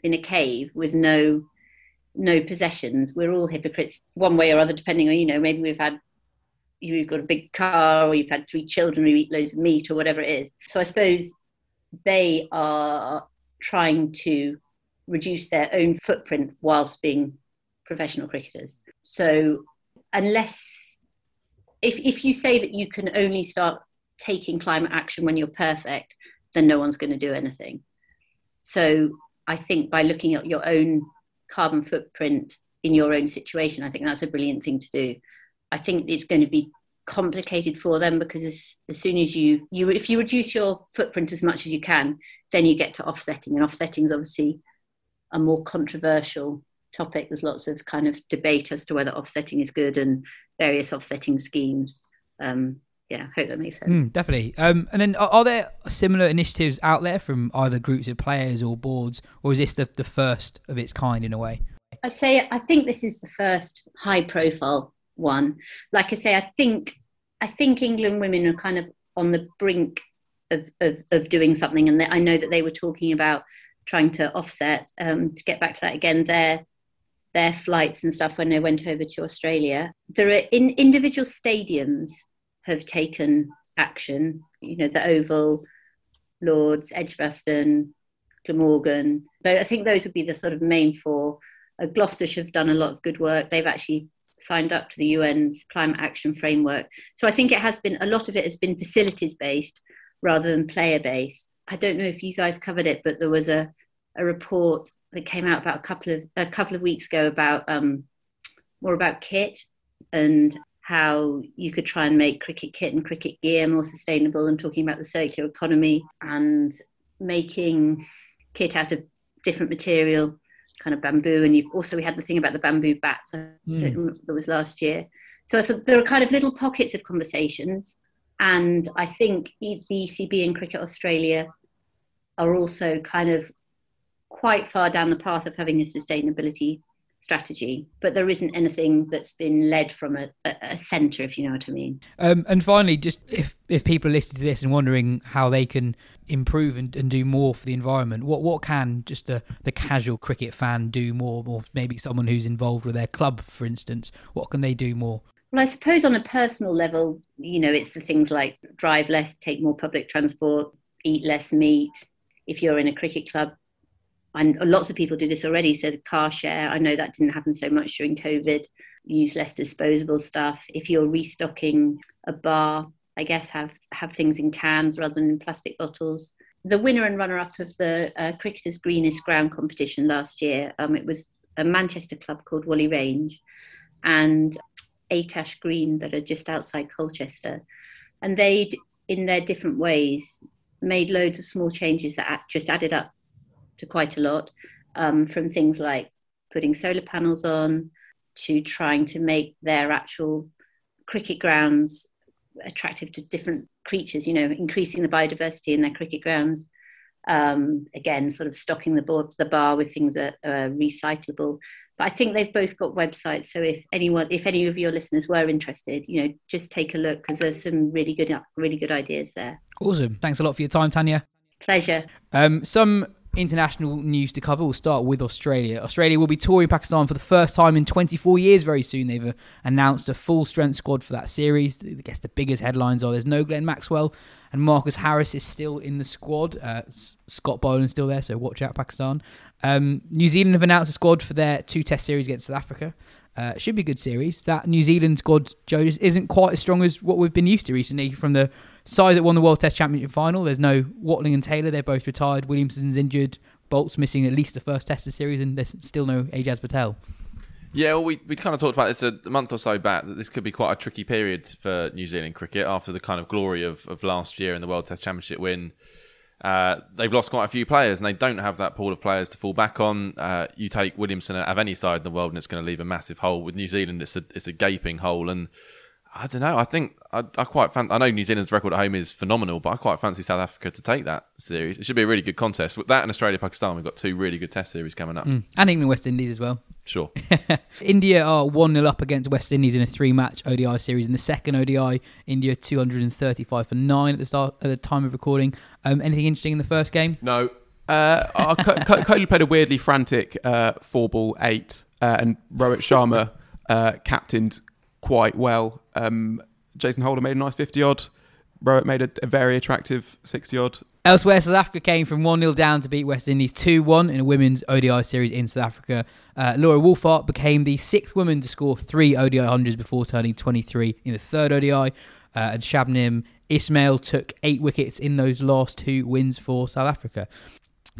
in a cave with no no possessions. We're all hypocrites one way or other, depending on, you know, maybe we've had, you've got a big car or you've had three children who eat loads of meat or whatever it is. So I suppose they are trying to reduce their own footprint whilst being professional cricketers. So unless, if, if you say that you can only start taking climate action when you're perfect, then no one's going to do anything. So I think by looking at your own carbon footprint in your own situation. I think that's a brilliant thing to do. I think it's going to be complicated for them because as, as soon as you, you if you reduce your footprint as much as you can, then you get to offsetting. And offsetting is obviously a more controversial topic. There's lots of kind of debate as to whether offsetting is good and various offsetting schemes. Um, yeah, I hope that makes sense. Mm, definitely. Um, and then, are, are, there similar initiatives out there from either groups of players or boards, or is this the, the first of its kind in a way? I say I think this is the first high-profile one. Like I say, I think I think England women are kind of on the brink of of, of doing something, and I know that they were talking about trying to offset. Um, to get back to that again, their their flights and stuff when they went over to Australia. There are in individual stadiums have taken action. You know, the Oval, Lords, Edgbaston, Glamorgan. I think those would be the sort of main four. Uh, Gloucestershire have done a lot of good work. They've actually signed up to the UN's climate action framework. So I think it has been a lot of it has been facilities based rather than player based. I don't know if you guys covered it, but there was a, a report that came out about a couple of a couple of weeks ago about um, more about kit and how you could try and make cricket kit and cricket gear more sustainable and talking about the circular economy and making kit out of different material kind of bamboo. And you've also we had the thing about the bamboo bats I mm. don't remember that was last year. So I thought there are kind of little pockets of conversations. And I think the ECB and Cricket Australia are also kind of quite far down the path of having a sustainability strategy, but there isn't anything that's been led from a, a, centre, if you know what I mean. Um, and finally, just if if people are listening to this and wondering how they can improve and, and do more for the environment, what what can just the the casual cricket fan do more, or maybe someone who's involved with their club, for instance, what can they do more? Well, I suppose on a personal level, you know, it's the things like drive less, take more public transport, eat less meat. If you're in a cricket club, and lots of people do this already. So the car share, I know that didn't happen so much during COVID. Use less disposable stuff. If you're restocking a bar, I guess have have things in cans rather than in plastic bottles. The winner and runner-up of the uh, Cricketers Greenest Ground competition last year, um, it was a Manchester club called Whalley Range, and Atash Green that are just outside Colchester, and they, in their different ways, made loads of small changes that just added up to quite a lot, um, from things like putting solar panels on to trying to make their actual cricket grounds attractive to different creatures, you know, increasing the biodiversity in their cricket grounds. Um, again, sort of stocking the, bar, the bar with things that are recyclable. But I think they've both got websites. So if anyone, if any of your listeners were interested, you know, just take a look because there's some really good, really good ideas there. Awesome. Thanks a lot for your time, Tanya. Pleasure. Um, some international news to cover. We'll start with Australia. Australia will be touring Pakistan for the first time in 24 years very soon. They've uh, announced a full strength squad for that series. I guess the biggest headlines are there's no Glenn Maxwell and Marcus Harris is still in the squad. Uh, Scott Boland's still there, so watch out, Pakistan. Um, New Zealand have announced a squad for their two test series against South Africa. Uh, should be a good series. That New Zealand squad, Joe, isn't quite as strong as what we've been used to recently from the side that won the World Test Championship final. There's no Watling and Taylor; they're both retired. Williamson's injured. Boult's missing at least the first Test of the series, and there's still no Ajaz Patel. Yeah, well, we we kind of talked about this a month or so back that this could be quite a tricky period for New Zealand cricket after the kind of glory of, of last year and the World Test Championship win. Uh, they've lost quite a few players and they don't have that pool of players to fall back on. Uh, you take Williamson out of any side in the world and it's going to leave a massive hole. With New Zealand, it's a it's a gaping hole and I don't know. I think I, I quite fan. I know New Zealand's record at home is phenomenal, but I quite fancy South Africa to take that series. It should be a really good contest. With that and Australia, Pakistan, we've got two really good Test series coming up, mm. and England, West Indies as well. Sure. *laughs* India are one 0 up against West Indies in a three-match ODI series. In the second ODI, India two hundred and thirty-five for nine at the start at the time of recording. Um, anything interesting in the first game? No. Uh, Kohli played a weirdly frantic uh, four ball eight, uh, and Rohit Sharma uh, captained quite well. Um, Jason Holder made a nice 50 odd. Rowett made a, a very attractive 60 odd. Elsewhere, South Africa came from 1 0 down to beat West Indies 2 1 in a women's ODI series in South Africa. Uh, Laura Wolvaardt became the sixth woman to score three ODI hundreds before turning 23 in the third ODI. Uh, and Shabnim Ismail took eight wickets in those last two wins for South Africa.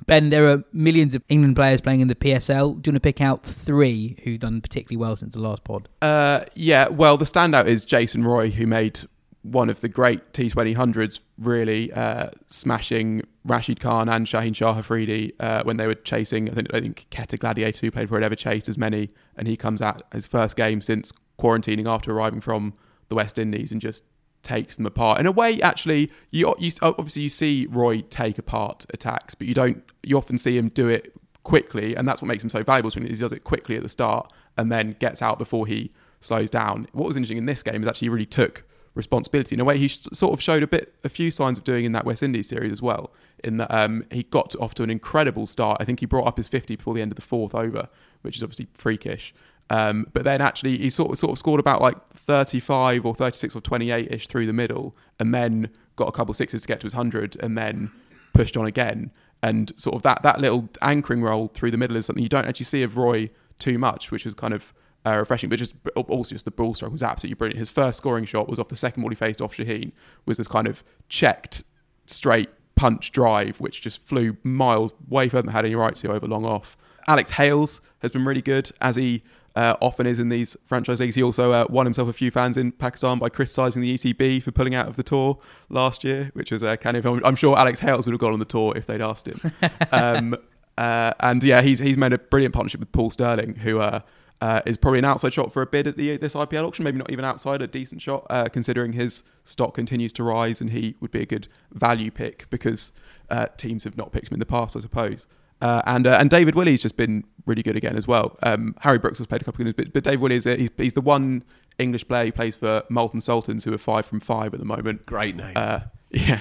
Ben, there are millions of England players playing in the PSL. Do you want to pick out three who've done particularly well since the last pod? Uh, yeah, well, the standout is Jason Roy, who made one of the great T20 hundreds, really uh, smashing Rashid Khan and Shaheen Shah Afridi uh, when they were chasing. I think I think Quetta Gladiator, who played for it, ever chased as many, and he comes out his first game since quarantining after arriving from the West Indies and just takes them apart. In a way, actually, you, you obviously you see Roy take apart attacks, but you don't. You often see him do it quickly, and that's what makes him so valuable to him. He does it quickly at the start and then gets out before he slows down. What was interesting in this game is actually he really took responsibility in a way he sort of showed a bit a few signs of doing in that West Indies series as well in that um, he got off to an incredible start I think he brought up his 50 before the end of the fourth over which is obviously freakish um, but then actually he sort of, sort of scored about like 35 or 36 or 28 ish through the middle, and then got a couple sixes to get to his 100, and then pushed on again. And sort of that that little anchoring roll through the middle is something you don't actually see of Roy too much, which was kind of uh, refreshing. But just also just the ball stroke was absolutely brilliant. His first scoring shot was off the second ball he faced off Shaheen, was this kind of checked straight punch drive, which just flew miles way further than had any right to over long off. Alex Hales has been really good as he uh, often is in these franchise leagues. He also uh, won himself a few fans in Pakistan by criticising the ECB for pulling out of the tour last year, which was uh, kind of. I'm sure Alex Hales would have gone on the tour if they'd asked him. *laughs* um, uh, and yeah, he's he's made a brilliant partnership with Paul Stirling, who uh, uh, is probably an outside shot for a bid at the this IPL auction. Maybe not even outside, a decent shot, uh, considering his stock continues to rise, and he would be a good value pick because uh, teams have not picked him in the past, I suppose. Uh, and uh, and David Willey's just been really good again as well. Um, Harry Brooks has played a couple of games, but, but Dave Willey is he's, he's the one English player who plays for Multan Sultans, who are five from five at the moment. Great name. Uh, *laughs* yeah.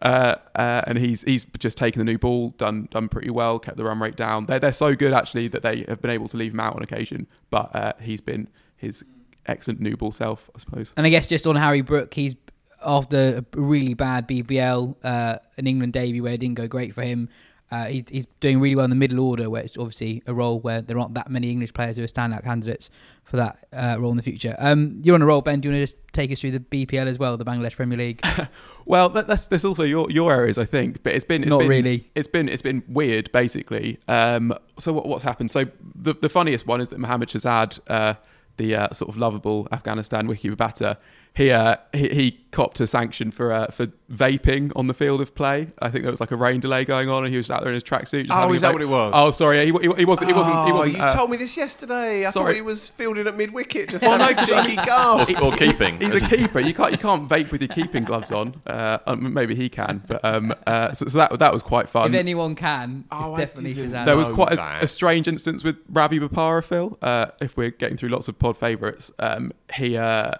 Uh, uh, and he's he's just taken the new ball, done done pretty well, kept the run rate down. They're they're so good actually that they have been able to leave him out on occasion. But uh, he's been his excellent new ball self, I suppose. And I guess just on Harry Brook, he's after a really bad BBL, uh, an England debut where it didn't go great for him. Uh, he's, he's doing really well in the middle order, where it's obviously a role where there aren't that many English players who are standout candidates for that uh, role in the future. Um, you're on a roll, Ben. Do you want to just take us through the BPL as well, the Bangladesh Premier League? *laughs* well, that, that's that's also your your areas, I think. But it's been it's not been, really. It's been it's been weird, basically. Um, so what, what's happened? So the the funniest one is that Mohammad Shahzad, uh, the uh, sort of lovable Afghanistan wiki batter, he uh, he, he copped a sanction for uh, for vaping on the field of play. I think there was like a rain delay going on, and he was out there in his tracksuit. Oh, is that vape. what it was? Oh, sorry, he, he, he wasn't. He wasn't. He Oh, wasn't. you uh, told me this yesterday. I sorry. thought he was fielding at mid wicket. Just Well, no, having a 'cause I cheeky mean- gasp. or keeping. He's a keeper. You can't you can't vape with your keeping gloves on. Uh, um, maybe he can, but um, uh, so, so that that was quite fun. If anyone can, Oh, definitely didn't Shazam. there was quite a, a strange instance with Ravi Bopara, Phil. Uh, if we're getting through lots of pod favourites, um, he uh,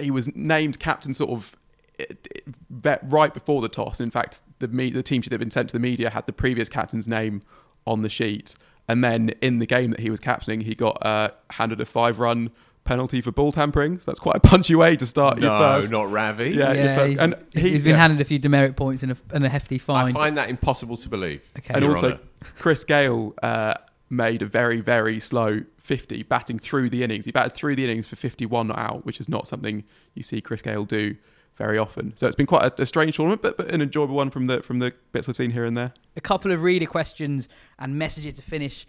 he was named captain sort of it- it- ve- right before the toss. In fact, the me- the team sheet that had been sent to the media had the previous captain's name on the sheet, and then in the game that he was captaining, he got uh, handed a five run penalty for ball tampering. So that's quite a punchy way to start your first. No, first. not Ravi. Yeah, your yeah, first- he's, and he's he- been yeah. handed a few demerit points and a, and a hefty fine. I find that impossible to believe. Okay. and Your also Honour. Chris Gayle uh, made a very very slow 50 batting through the innings he batted through the innings for 51 not out which is not something you see Chris Gayle do very often so it's been quite a, a strange tournament but, but an enjoyable one from the from the bits I've seen here and there a couple of reader questions and messages to finish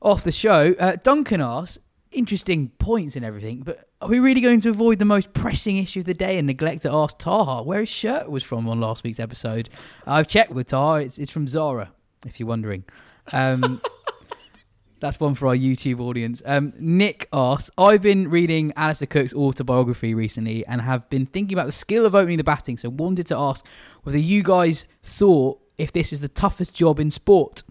off the show. Uh, Duncan asks, interesting points and everything, but are we really going to avoid the most pressing issue of the day and neglect to ask Taha where his shirt was from on last week's episode? I've checked with Taha, it's, it's from Zara, if you're wondering. Um, *laughs* that's one for our YouTube audience. Um, Nick asks, I've been reading Alastair Cook's autobiography recently and have been thinking about the skill of opening the batting, so wanted to ask whether you guys thought if this is the toughest job in sport.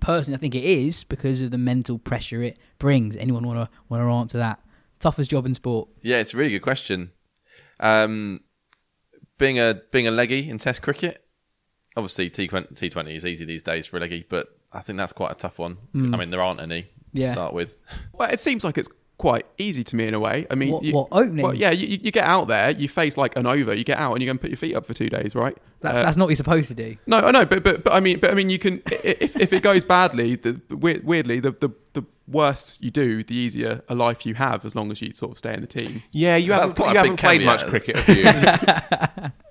Personally, I think it is because of the mental pressure it brings. Anyone want to want to answer that? Toughest job in sport? Yeah, it's a really good question. Um, being a being a leggy in Test cricket, obviously T Twenty is easy these days for a leggy, but I think that's quite a tough one. I mean, there aren't any Yeah. to start with. well it seems like it's quite easy to me in a way I mean What- you, what, opening? well, yeah you, you get out there you face like an over you get out and you go and put your feet up for two days right That's, Uh, that's not what you're supposed to do. No, I know, but but but I mean, but I mean, you can if if it goes badly, the, the weirdly, the, the the worse you do, the easier a life you have, as long as you sort of stay in the team. Yeah, you That's haven't, quite you haven't played caveat. much cricket, have you? *laughs*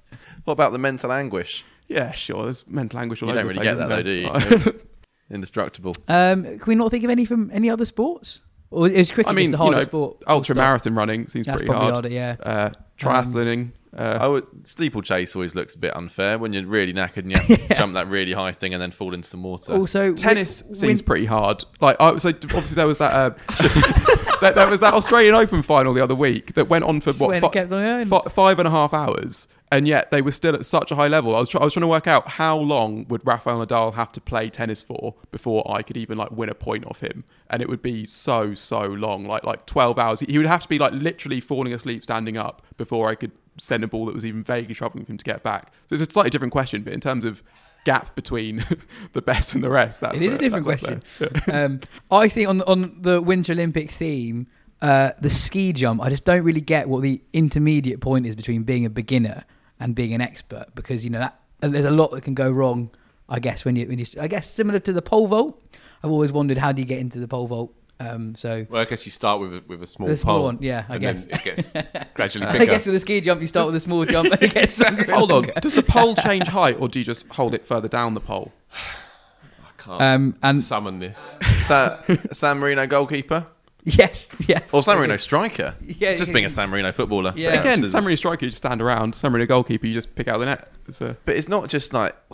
What about the mental anguish? Yeah, sure. There's mental anguish all You over don't the really place, get that isn't though, do you? *laughs* *laughs* Indestructible. Um, can we not think of any from any other sports? Or is cricket I mean, just the you hardest know, sport? ultra marathon running seems That's pretty hard. harder, yeah. Uh, triathloning. Uh, I would steeplechase always looks a bit unfair when you're really knackered and you have to *laughs* jump that really high thing and then fall into some water. Also, tennis win- seems win- pretty hard. Like, I, so obviously there was that, uh, *laughs* that there was that Australian Open final the other week that went on for what When fi- on going. fi- five and a half hours, and yet they were still at such a high level. I was, try- I was trying to work out how long would Rafael Nadal have to play tennis for before I could even like win a point off him, and it would be so so long, like like twelve hours. He would have to be like literally falling asleep standing up before I could send a ball that was even vaguely troubling for him to get back. So it's a slightly different question, but in terms of gap between *laughs* the best and the rest, that's It is uh, a different question. *laughs* um, I think on the, on the Winter Olympic theme, uh, the ski jump, I just don't really get what the intermediate point is between being a beginner and being an expert because you know that uh, there's a lot that can go wrong. I guess when you when you I guess similar to the pole vault. I've always wondered how do you get into the pole vault. Um, so well, I guess you start with a, with a small The small pole, one, yeah, I and guess. then it gets *laughs* gradually I bigger. guess with a ski jump you start with a small jump and *laughs* it gets longer Hold on, does the pole *laughs* change height, or do you just hold it further down the pole? *sighs* I can't Um, and summon this. Sa- San Marino goalkeeper *laughs* yes, yeah. or San Marino *laughs* striker? Yeah, just yeah. being a San Marino footballer. Yeah. Again, Absolutely. San Marino striker, you just stand around. San Marino goalkeeper, you just pick out the net. It's a, But it's not just like *laughs*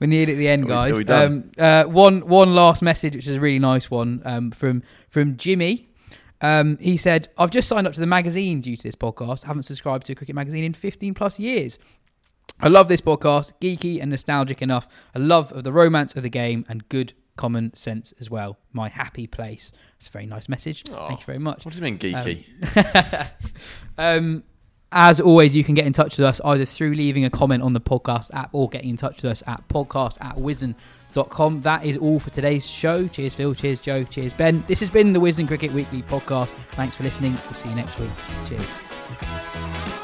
We're nearly at the end, Are we- guys. are we done? Um, uh, one one last message, which is a really nice one um, from from Jimmy. Um, he said, "I've just signed up to the magazine due to this podcast. I haven't subscribed to a cricket magazine in 15 plus years. I love this podcast, geeky and nostalgic enough. A love of the romance of the game and good common sense as well. My happy place. That's a very nice message. Thank you very much. what do you mean geeky? *laughs* Um, as always, you can get in touch with us either through leaving a comment on the podcast app or getting in touch with us at podcast at wisden.com. That is all for today's show. Cheers, Phil. Cheers, Joe. Cheers, Ben. This has been the Wisden Cricket Weekly podcast. Thanks for listening. We'll see you next week. Cheers.